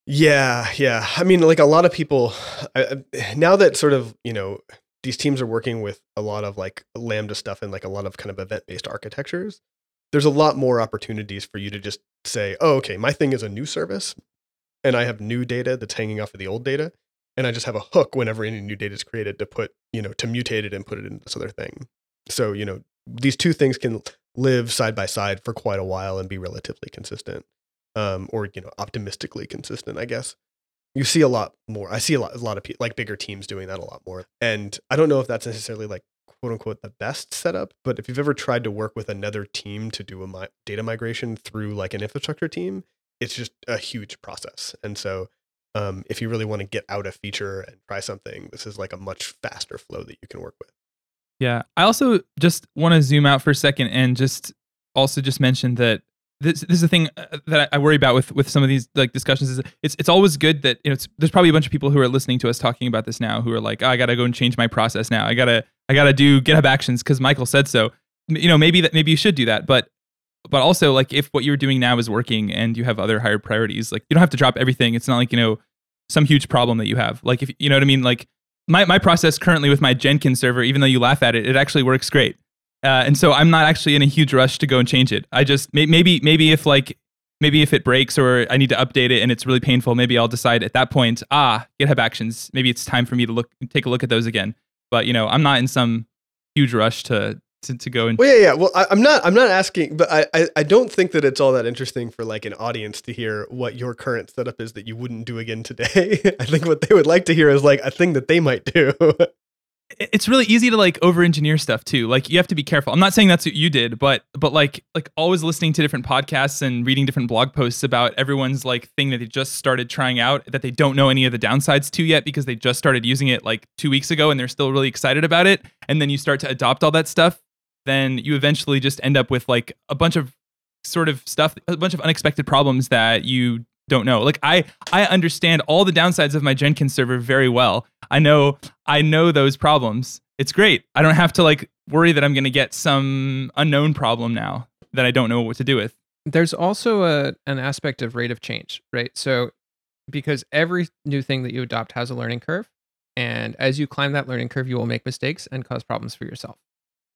Speaker 4: Yeah, yeah. I mean, like a lot of people I, now that sort of you know these teams are working with a lot of like lambda stuff and like a lot of kind of event based architectures there's a lot more opportunities for you to just say oh okay my thing is a new service and i have new data that's hanging off of the old data and i just have a hook whenever any new data is created to put you know to mutate it and put it into this other thing. So you know these two things can live side by side for quite a while and be relatively consistent um, or you know optimistically consistent i guess you see a lot more. I see a lot, a lot of people, like bigger teams doing that a lot more. And I don't know if that's necessarily like quote unquote the best setup, but if you've ever tried to work with another team to do a mi- data migration through like an infrastructure team, it's just a huge process. And so um, if you really want to get out a feature and try something, this is like a much faster flow that you can work with.
Speaker 5: Yeah. I also just want to zoom out for a second and just also just mention that this, this is the thing uh, that I worry about with with some of these like discussions is it's it's always good that you know there's probably a bunch of people who are listening to us talking about this now who are like oh, I gotta go and change my process now. I gotta I gotta do GitHub Actions because Mikeal said so. You know maybe that maybe you should do that but but also like if what you're doing now is working and you have other higher priorities like you don't have to drop everything. It's not like you know some huge problem that you have. Like if you know what I mean? Like my my process currently with my Jenkins server even though you laugh at it it actually works great uh, and so I'm not actually in a huge rush to go and change it. I just maybe maybe if like maybe if it breaks or I need to update it and it's really painful, maybe I'll decide at that point, ah, GitHub Actions, maybe it's time for me to look take a look at those again. But you know, I'm not in some huge rush to to, to go and
Speaker 4: Well, yeah, yeah. Well, I, I'm not. I'm not asking, but I, I, I don't think that it's all that interesting for like an audience to hear what your current setup is that you wouldn't do again today. <laughs> I think what they would like to hear is like a thing that they might do. <laughs>
Speaker 5: it- it's really easy to like over engineer stuff too. Like you have to be careful. I'm not saying that's what you did, but but like like always listening to different podcasts and reading different blog posts about everyone's like thing that they just started trying out that they don't know any of the downsides to yet because they just started using it like 2 weeks ago and they're still really excited about it and then you start to adopt all that stuff, then you eventually just end up with like a bunch of sort of stuff a bunch of unexpected problems that you don't know. Like I I understand all the downsides of my Jenkins server very well. I know I know those problems. It's great. I don't have to like worry that I'm going to get some unknown problem now that I don't know what to do with.
Speaker 3: there's also a an aspect of rate of change, right? So because every new thing that you adopt has a learning curve, and as you climb that learning curve, you will make mistakes and cause problems for yourself.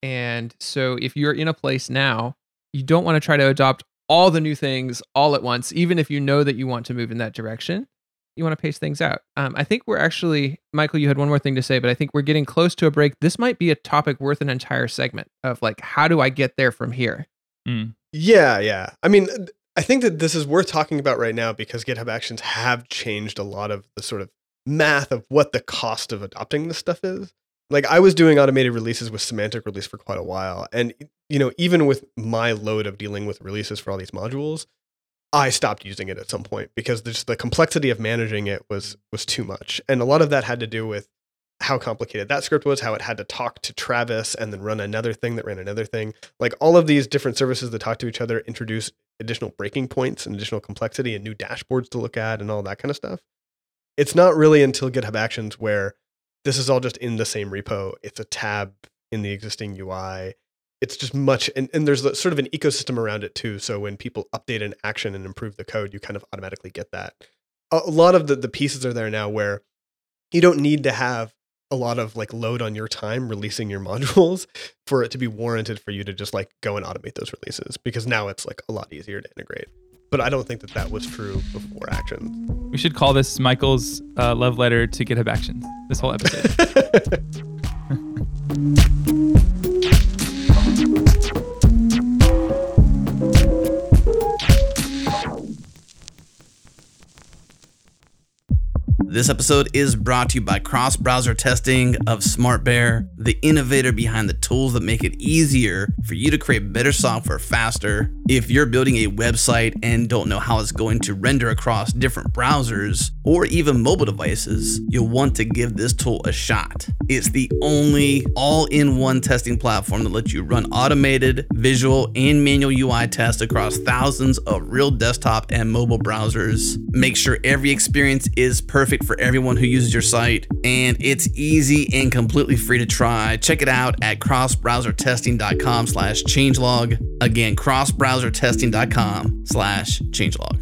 Speaker 3: And so if you're in a place now, you don't want to try to adopt all the new things all at once, even if you know that you want to move in that direction. You want to pace things out. Um, I think we're actually, Mikeal, you had one more thing to say, but I think we're getting close to a break. This might be a topic worth an entire segment of like, how do I get there from here?
Speaker 5: Mm.
Speaker 4: yeah, yeah. I mean, I think that this is worth talking about right now because GitHub Actions have changed a lot of the sort of math of what the cost of adopting this stuff is. Like I was doing automated releases with semantic release for quite a while, and you know, even with my load of dealing with releases for all these modules, I stopped using it at some point because just the complexity of managing it was was too much, and a lot of that had to do with how complicated that script was, how it had to talk to Travis and then run another thing that ran another thing. Like all of these different services that talk to each other introduce additional breaking points and additional complexity and new dashboards to look at and all that kind of stuff. It's not really until GitHub Actions where this is all just in the same repo. It's a tab in the existing UI. It's just much, and, and there's sort of an ecosystem around it too. So when people update an action and improve the code, you kind of automatically get that. A lot of the, the pieces are there now where you don't need to have a lot of like load on your time releasing your <laughs> modules for it to be warranted for you to just like go and automate those releases because now it's like a lot easier to integrate. But I don't think that that was true before Actions.
Speaker 5: We should call this Mikeal's uh, love letter to GitHub Actions. This whole episode. <laughs>
Speaker 1: This episode is brought to you by cross browser testing of SmartBear, the innovator behind the tools that make it easier for you to create better software faster. If you're building a website and don't know how it's going to render across different browsers or even mobile devices, you'll want to give this tool a shot. It's the only all in one testing platform that lets you run automated, visual, and manual UI tests across thousands of real desktop and mobile browsers. Make sure every experience is perfect for everyone who uses your site, and it's easy and completely free to try. Check it out at crossbrowsertesting.com slash changelog. Again, crossbrowsertesting.com slash changelog.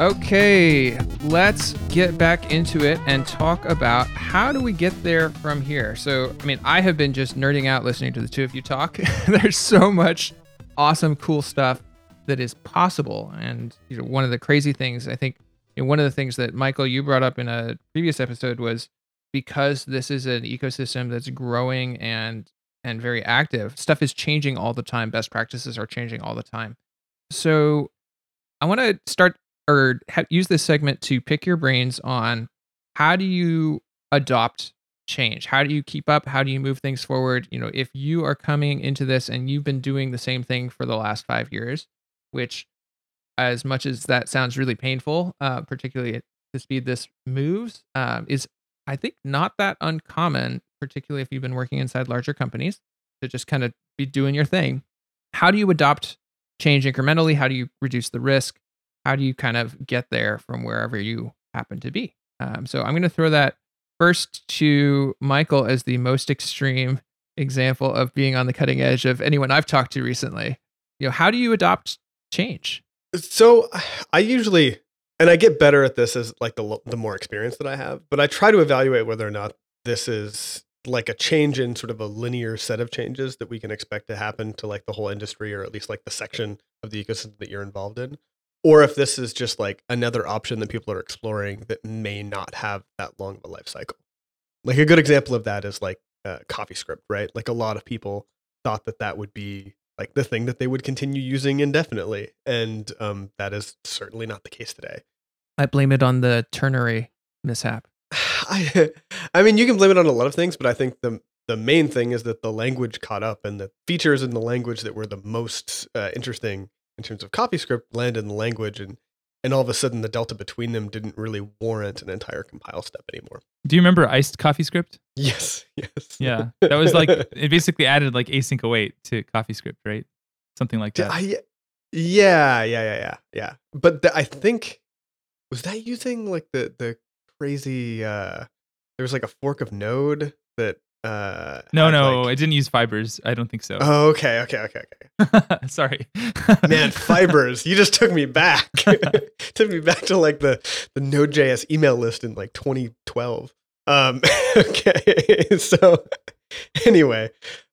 Speaker 3: Okay, let's get back into it and talk about how do we get there from here. So, I mean, I have been just nerding out listening to the two of you talk. <laughs> There's so much awesome, cool stuff that is possible. And you know, one of the crazy things, I think, you know, one of the things that Mikeal you brought up in a previous episode was because this is an ecosystem that's growing and and very active, stuff is changing all the time. Best practices are changing all the time. So, I want to start or ha- use this segment to pick your brains on how do you adopt change? How do you keep up? How do you move things forward? You know if you are coming into this and you've been doing the same thing for the last five years which as much as that sounds really painful uh, particularly at the speed this moves um, is i think not that uncommon particularly if you've been working inside larger companies to just kind of be doing your thing. How do you adopt change incrementally? How do you reduce the risk how do you kind of get there from wherever you happen to be? Um, so I'm going to throw that first to Mikeal as the most extreme example of being on the cutting edge of anyone I've talked to recently. You know, how do you adopt change?
Speaker 4: So I usually, and I get better at this as like the the more experience that I have, but I try to evaluate whether or not this is like a change in sort of a linear set of changes that we can expect to happen to like the whole industry or at least like the section of the ecosystem that you're involved in or if this is just like another option that people are exploring that may not have that long of a life cycle. Like a good example of that is like uh, CoffeeScript right? Like a lot of people thought that that would be like the thing that they would continue using indefinitely and um, that is certainly not the case today.
Speaker 3: I blame it on the ternary mishap. <sighs>
Speaker 4: I, <laughs> I mean, you can blame it on a lot of things, but I think the the main thing is that the language caught up, and the features in the language that were the most uh, interesting in terms of CoffeeScript land in the language, and and all of a sudden the delta between them didn't really warrant an entire compile step anymore.
Speaker 5: Do you remember iced CoffeeScript?
Speaker 4: Yes, yes,
Speaker 5: Yeah, <laughs> that was like it basically added like async await to CoffeeScript, right? Something like that.
Speaker 4: I, yeah, yeah, yeah, yeah, yeah. But the, I think was that using like the the crazy. uh There was like a fork of Node that. Uh
Speaker 5: no, no,
Speaker 4: like-
Speaker 5: it didn't use fibers. I don't think so.
Speaker 4: Oh, okay, okay, okay, okay. <laughs>
Speaker 5: Sorry,
Speaker 4: Man, <laughs> fibers! You just took me back. <laughs> took me back to like the the Node.js email list in like 2012. Um, okay, so anyway,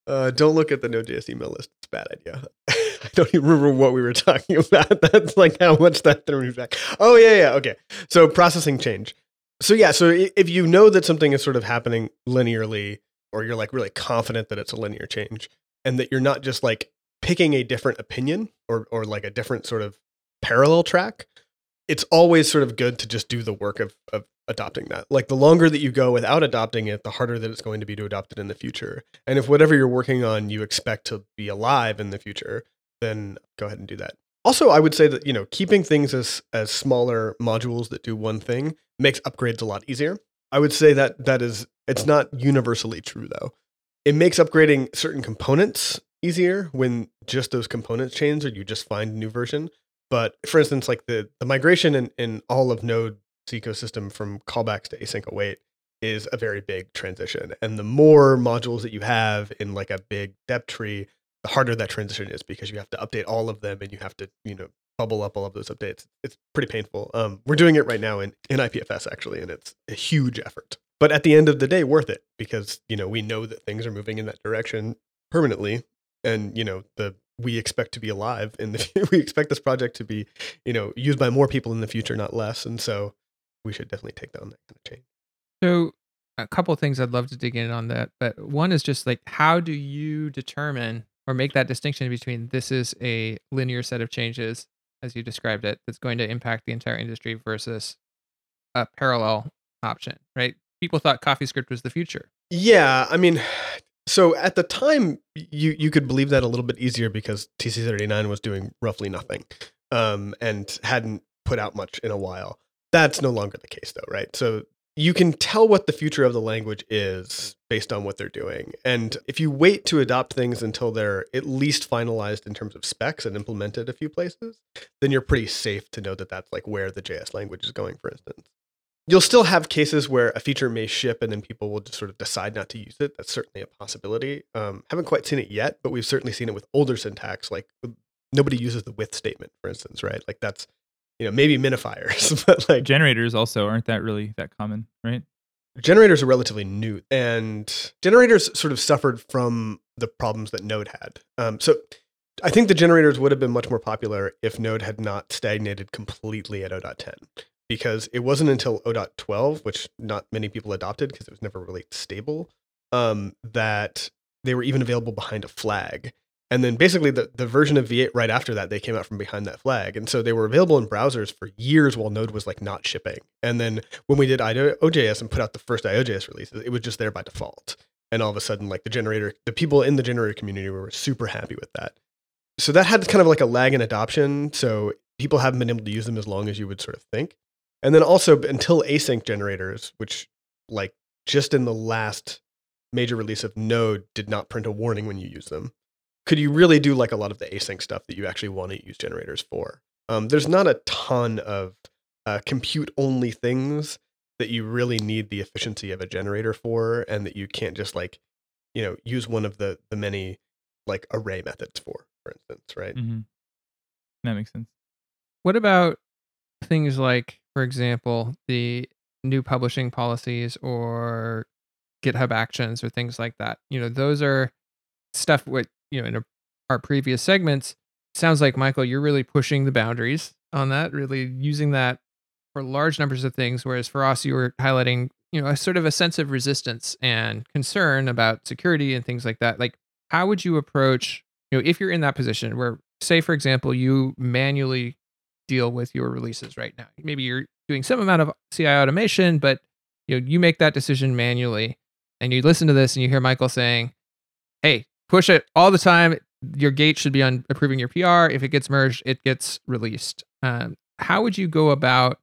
Speaker 4: uh, don't look at the Node.js email list. It's a bad idea. I don't even remember what we were talking about. That's like how much that threw me back. Oh yeah, yeah. Okay, so processing change. So yeah, so if you know that something is sort of happening linearly, or you're like really confident that it's a linear change, and that you're not just like picking a different opinion or or like a different sort of parallel track, it's always sort of good to just do the work of of adopting that. Like the longer that you go without adopting it, the harder that it's going to be to adopt it in the future. And if whatever you're working on you expect to be alive in the future, then go ahead and do that. Also, I would say that, you know, keeping things as as smaller modules that do one thing makes upgrades a lot easier. I would say that that is it's not universally true though. It makes upgrading certain components easier when just those components change or you just find a new version. But for instance, like the, the migration in, in all of Node's ecosystem from callbacks to async await is a very big transition. And the more modules that you have in like a big depth tree, the harder that transition is because you have to update all of them and you have to, you know, bubble up all of those updates. It's pretty painful. Um, we're doing it right now in, in IPFS actually, and it's a huge effort. But at the end of the day, worth it because, you know, we know that things are moving in that direction permanently. And, you know, the we expect to be alive in the <laughs> we expect this project to be, you know, used by more people in the future, not less. And so we should definitely take down that kind of change.
Speaker 3: So, a couple of things I'd love to dig in on that, but one is just like how do you determine or make that distinction between this is a linear set of changes, as you described it, that's going to impact the entire industry versus a parallel option, right? People thought CoffeeScript was the future.
Speaker 4: Yeah, I mean, <sighs> so at the time, you you could believe that a little bit easier because TC39 was doing roughly nothing, um, and hadn't put out much in a while. That's no longer the case, though, right? So you can tell what the future of the language is based on what they're doing, and if you wait to adopt things until they're at least finalized in terms of specs and implemented a few places, then you're pretty safe to know that that's like where the JS language is going, for instance you'll still have cases where a feature may ship and then people will just sort of decide not to use it. That's certainly a possibility. Um, haven't quite seen it yet, but we've certainly seen it with older syntax. Like nobody uses the with statement, for instance, right? Like that's you know maybe minifiers, <laughs> but like
Speaker 5: Generators also aren't that really that common, right?
Speaker 4: generators are relatively new, and generators sort of suffered from the problems that Node had. Um, so. I think the generators would have been much more popular if Node had not stagnated completely at 0.10 because it wasn't until 0.12, which not many people adopted because it was never really stable, um, that they were even available behind a flag. And then basically the, the version of V8 right after that, they came out from behind that flag. And so they were available in browsers for years while Node was like not shipping. And then when we did IOJS and put out the first IOJS releases, it was just there by default. And all of a sudden, like the generator, the people in the generator community were super happy with that. So that had kind of like a lag in adoption. So people haven't been able to use them as long as you would sort of think. And then also until async generators, which like just in the last major release of Node did not print a warning when you use them. Could you really do like a lot of the async stuff that you actually want to use generators for? Um, there's not a ton of uh, compute only things that you really need the efficiency of a generator for, and that you can't just like, you know use one of the the many like array methods for for instance right
Speaker 5: hmm That makes sense.
Speaker 3: What about things like, for example, the new publishing policies or GitHub Actions or things like that? You know, those are stuff. What you know in our previous segments sounds like Mikeal, you're really pushing the boundaries on that, really using that for large numbers of things. Whereas for us, you were highlighting, you know, a sort of a sense of resistance and concern about security and things like that. Like, how would you approach, you know, if you're in that position where, say, for example, you manually deal with your releases right now. Maybe you're doing some amount of CI automation, but you know, you make that decision manually and you listen to this and you hear Mikeal saying, Hey, push it all the time. Your gate should be on approving your PR. If it gets merged, it gets released. Um, how would you go about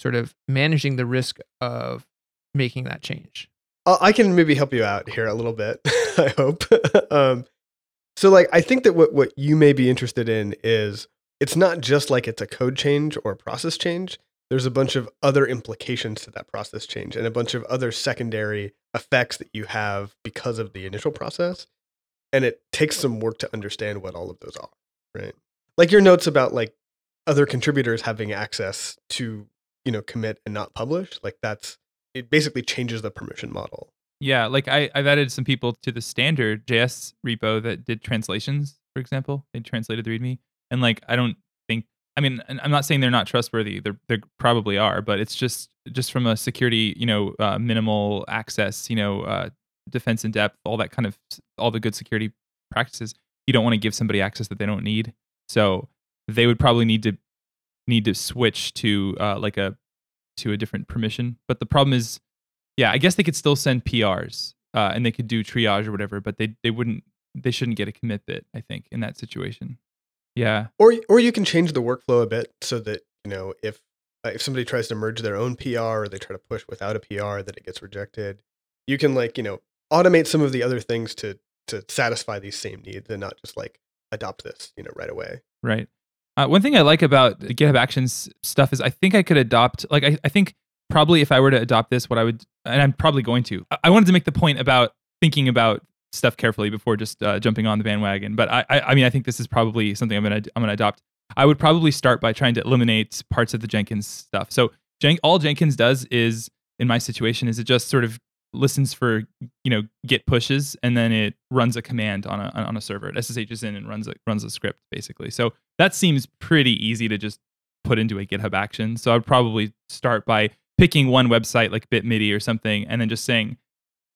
Speaker 3: sort of managing the risk of making that change?
Speaker 4: I I can maybe help you out here a little bit. <laughs> I hope. <laughs> um, so, like, I think that what what you may be interested in is it's not just like it's a code change or a process change. There's a bunch of other implications to that process change and a bunch of other secondary effects that you have because of the initial process. And it takes some work to understand what all of those are, right? Like your notes about like other contributors having access to, you know, commit and not publish, like that's it basically changes the permission model.
Speaker 5: Yeah, like I, I've added some people to the standard JS repo that did translations, for example. They translated the README. And like I don't think I mean, I'm not saying they're not trustworthy. They're they probably are, but it's just just from a security, you know, uh, minimal access, you know, uh, defense in depth, all that kind of all the good security practices. You don't want to give somebody access that they don't need. So they would probably need to need to switch to uh, like a to a different permission. But the problem is, yeah, I guess they could still send PRs uh, and they could do triage or whatever, but they they wouldn't they shouldn't get a commit bit. I think in that situation. Yeah.
Speaker 4: Or or you can change the workflow a bit so that you know if uh, if somebody tries to merge their own PR or they try to push without a PR that it gets rejected. You can like you know automate some of the other things to to satisfy these same needs and not just like adopt this you know right away.
Speaker 5: Right. Uh, one thing I like about GitHub Actions stuff is I think I could adopt, like, I, I think probably if I were to adopt this, what I would, and I'm probably going to, I, I wanted to make the point about thinking about stuff carefully before just uh, jumping on the bandwagon. But I, I, I mean, I think this is probably something I'm gonna, I'm gonna adopt. I would probably start by trying to eliminate parts of the Jenkins stuff. So Jen- all Jenkins does is, in my situation, is it just sort of listens for you know git pushes and then it runs a command on a on a server. It sshs in and runs a runs a script basically. So that seems pretty easy to just put into a github action. So i'd probably start by picking one website like bitmidi or something and then just saying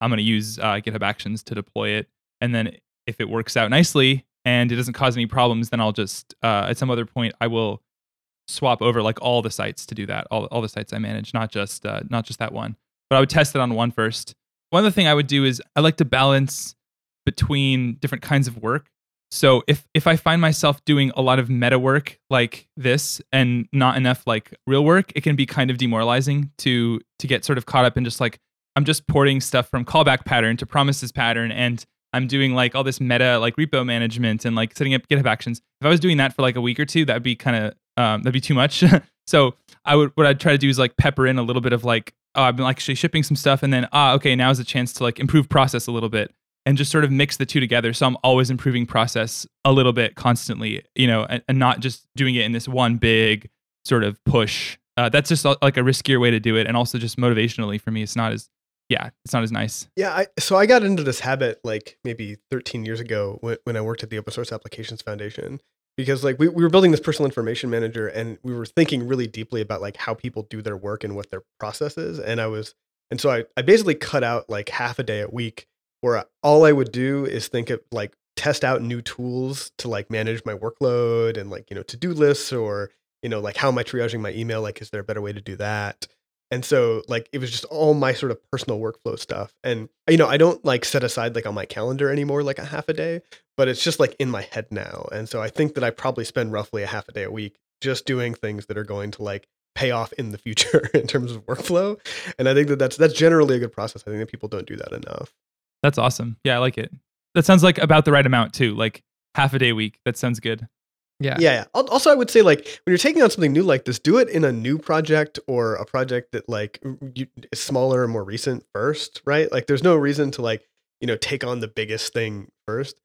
Speaker 5: i'm going to use uh, github actions to deploy it. And then if it works out nicely and it doesn't cause any problems then i'll just uh, at some other point i will swap over like all the sites to do that all, all the sites i manage not just uh, not just that one but I would test it on one first. One other thing I would do is I like to balance between different kinds of work. So if if I find myself doing a lot of meta work like this and not enough like real work, it can be kind of demoralizing to to get sort of caught up in just like I'm just porting stuff from callback pattern to promises pattern and I'm doing like all this meta like repo management and like setting up GitHub actions. If I was doing that for like a week or two, that'd be kind of um, that'd be too much. <laughs> so I would what I'd try to do is like pepper in a little bit of like oh, I've been actually shipping some stuff, and then ah, okay, now is a chance to like improve process a little bit and just sort of mix the two together. So I'm always improving process a little bit constantly, you know, and, and not just doing it in this one big sort of push. Uh, that's just like a riskier way to do it, and also just motivationally for me, it's not as yeah, it's not as nice.
Speaker 4: Yeah, I, so I got into this habit like maybe 13 years ago when, when I worked at the Open Source Applications Foundation because like we, we were building this personal information manager and we were thinking really deeply about like how people do their work and what their process is and i was and so i, I basically cut out like half a day a week where all i would do is think of like test out new tools to like manage my workload and like you know to-do lists or you know like how am i triaging my email? Like is there a better way to do that and so like it was just all my sort of personal workflow stuff and you know i don't like set aside like on my calendar anymore like a half a day but it's just like in my head now and so i think that i probably spend roughly a half a day a week just doing things that are going to like pay off in the future <laughs> in terms of workflow and i think that that's that's generally a good process i think that people don't do that enough
Speaker 5: That's awesome. Yeah, I like it. That sounds like about the right amount too. Like half a day a week. That sounds good.
Speaker 3: Yeah.
Speaker 4: yeah, yeah. Also, I would say like when you're taking on something new like this, do it in a new project or a project that like you, is smaller and more recent first, right? Like, there's no reason to like you know, take on the biggest thing first.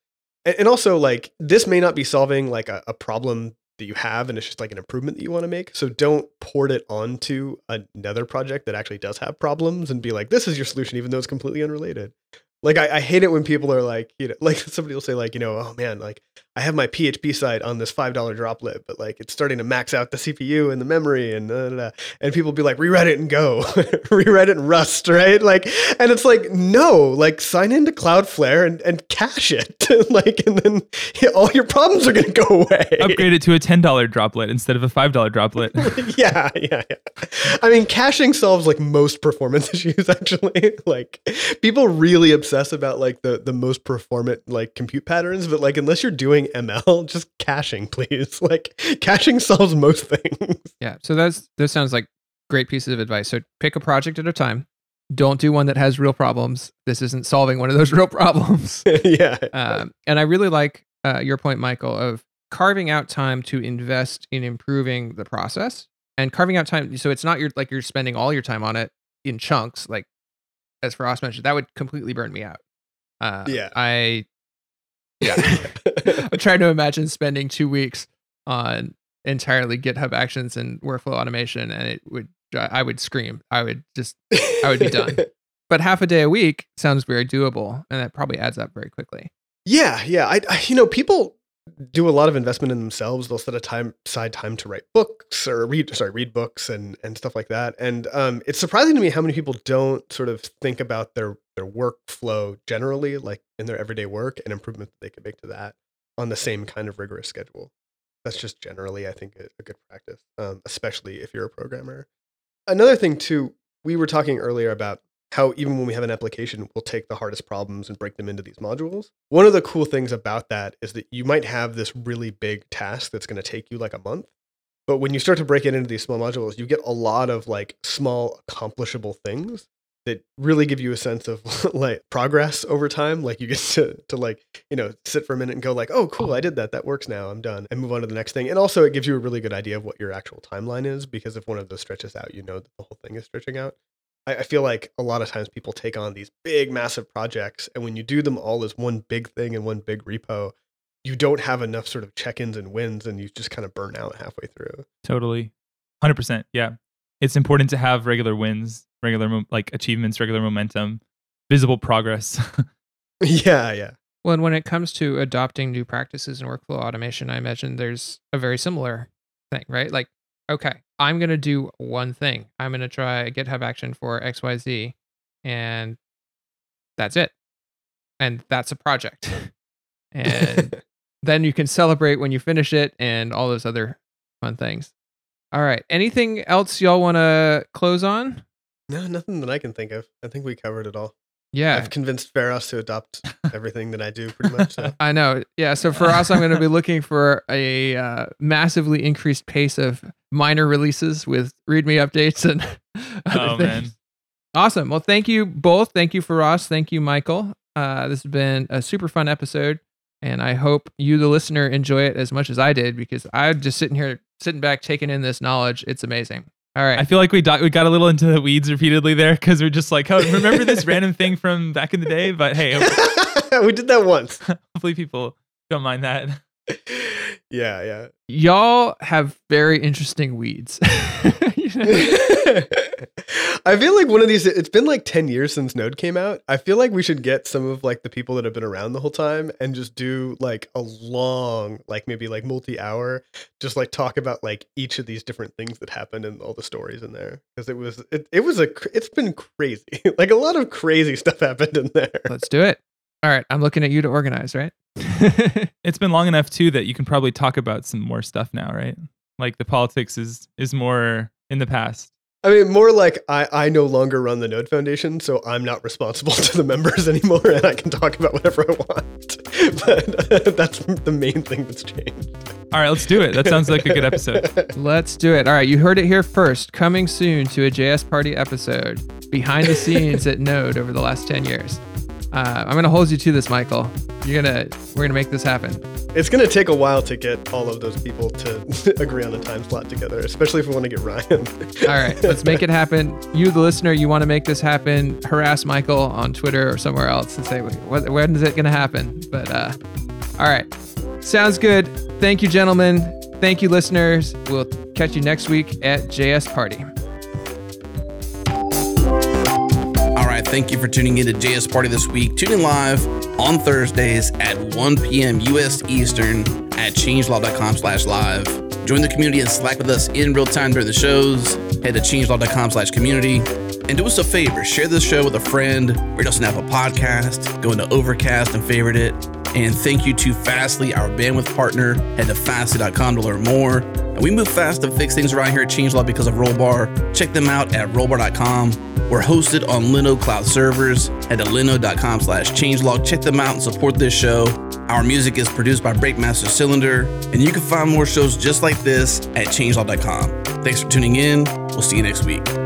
Speaker 4: And, and also, like, this may not be solving like a, a problem that you have and it's just like an improvement that you want to make. So don't port it onto another project that actually does have problems and be like, this is your solution, even though it's completely unrelated. Like I, I hate it when people are like, you know, <laughs> like somebody will say like, you know, oh man, like I have my PHP site on this five dollar droplet, but like it's starting to max out the CPU and the memory and da, da, da. and people be like, rewrite it and go, <laughs> rewrite it in Rust, right? Like, and it's like, no, like sign into Cloudflare and, and cache it, <laughs> like, and then yeah, <laughs> all your problems are gonna go away.
Speaker 5: Upgrade it to a ten dollar droplet instead of a five dollar droplet.
Speaker 4: yeah, yeah, yeah. I mean, caching solves like most performance issues. Actually, like people really obsess about like the the most performant like compute patterns, but like unless you're doing ML, <laughs> just caching, please. <laughs> Like caching solves most things.
Speaker 3: Yeah. So that's those sounds like great pieces of advice. So pick a project at a time. Don't do one that has real problems. This isn't solving one of those <laughs> real problems.
Speaker 4: yeah.
Speaker 3: Um, and I really like uh, your point, Mikeal, of carving out time to invest in improving the process and carving out time. So it's not your like you're spending all your time on it in chunks. Like as Feross mentioned, that would completely burn me out. Uh,
Speaker 4: Yeah.
Speaker 3: I yeah. <laughs> I'm trying to imagine spending two weeks on entirely GitHub Actions and workflow automation, and it would I would scream. I would just I would be done. <laughs> but half a day a week sounds very doable, and that probably adds up very quickly.
Speaker 4: Yeah, yeah. I, I you know, people do a lot of investment in themselves. They'll set a time side time to write books or read sorry, read books and and stuff like that. And um it's surprising to me how many people don't sort of think about their their workflow generally, like in their everyday work and improvement that they could make to that on the same kind of rigorous schedule. That's just generally, I think, a, a good practice, um, especially if you're a programmer. Another thing too, we were talking earlier about how even when we have an application, we'll take the hardest problems and break them into these modules. One of the cool things about that is that you might have this really big task that's going to take you like a month. But when you start to break it into these small modules, you get a lot of like small accomplishable things that really give you a sense of <laughs> like progress over time. Like you get to, to like, you know, sit for a minute and go like, oh, cool, I did that. That works now. I'm done. And move on to the next thing. And also it gives you a really good idea of what your actual timeline is because if one of those stretches out, you know that the whole thing is stretching out. I, I feel like a lot of times people take on these big, massive projects. And when you do them all as one big thing and one big repo, you don't have enough sort of check-ins and wins and you just kind of burn out halfway through.
Speaker 5: Totally. 100%. Yeah. It's important to have regular wins, regular mo- like achievements, regular momentum, visible progress. <laughs>
Speaker 4: yeah, yeah.
Speaker 3: Well, and when it comes to adopting new practices and workflow automation, I imagine there's a very similar thing, right? Like, okay, I'm going to do one thing. I'm going to try GitHub action for XYZ, and that's it. And that's a project. <laughs> and <laughs> then you can celebrate when you finish it and all those other fun things. All right. Anything else y'all want to close on?
Speaker 4: No, nothing that I can think of. I think we covered it all.
Speaker 3: Yeah.
Speaker 4: I've convinced Feross to adopt <laughs> everything that I do pretty much. So. <laughs>
Speaker 3: I know. Yeah. So Feross, I'm going to be looking for a uh, massively increased pace of minor releases with README updates and <laughs> other
Speaker 5: oh,
Speaker 3: things.
Speaker 5: man.
Speaker 3: Awesome. Well, thank you both. Thank you Feross. Thank you, Mikeal. Uh, this has been a super fun episode, and I hope you, the listener, enjoy it as much as I did because I'm just sitting here, sitting back, taking in this knowledge. It's amazing. All right.
Speaker 5: I feel like we do- we got a little into the weeds repeatedly there because we're just like, oh, <laughs> remember this random thing from back in the day? But hey, <laughs>
Speaker 4: we did that once. <laughs>
Speaker 5: hopefully people don't mind that.
Speaker 4: yeah, yeah.
Speaker 3: Y'all have very interesting weeds. You <laughs> know?
Speaker 4: I feel like one of these it's been like 10 years since Node came out. I feel like we should get some of like the people that have been around the whole time and just do like a long like maybe like multi-hour just like talk about like each of these different things that happened and all the stories in there because it was it, it was a it's been crazy. <laughs> like a lot of crazy stuff happened in there.
Speaker 3: Let's do it. All right. I'm looking at you to organize, right? <laughs>
Speaker 5: It's been long enough too that you can probably talk about some more stuff now, right? Like the politics is is more in the past.
Speaker 4: I mean, more like I, I no longer run the Node Foundation, so I'm not responsible <laughs> to the members anymore, and I can talk about whatever I want. <laughs> But <laughs> that's the main thing that's changed.
Speaker 5: All right, let's do it. That sounds like a good episode.
Speaker 3: Let's do it. All right. You heard it here first. Coming soon to a JS Party episode behind the scenes at Node over the last 10 years. Uh, I'm going to hold you to this, Mikeal. You're gonna we're gonna make this happen.
Speaker 4: It's going to take a while to get all of those people to <laughs> agree on a time slot together, especially if we want to get Ryan. <laughs>
Speaker 3: All right, let's make it happen. You, the listener, you want to make this happen? Harass Mikeal on Twitter or somewhere else and say, "What- when is it going to happen?" But uh, all right, sounds good. Thank you, gentlemen. Thank you, listeners. We'll catch you next week at JS Party.
Speaker 1: Thank you for tuning in to JS Party this week. Tune in live on Thursdays at 1 p.m. U.S. Eastern at changelog.com slash live. Join the community and Slack with us in real time during the shows. Head to changelog.com slash community. And do us a favor, share this show with a friend. Rate us on Apple Podcast. Go into Overcast and favorite it. And thank you to Fastly, our bandwidth partner. Head to fastly.com to learn more. And we move fast to fix things around here at Changelog because of Rollbar. Check them out at rollbar.com. We're hosted on Linode Cloud servers. Head to linode.com slash changelog. Check them out and support this show. Our music is produced by Breakmaster Cylinder, and you can find more shows just like this at changelog.com. Thanks for tuning in. We'll see you next week.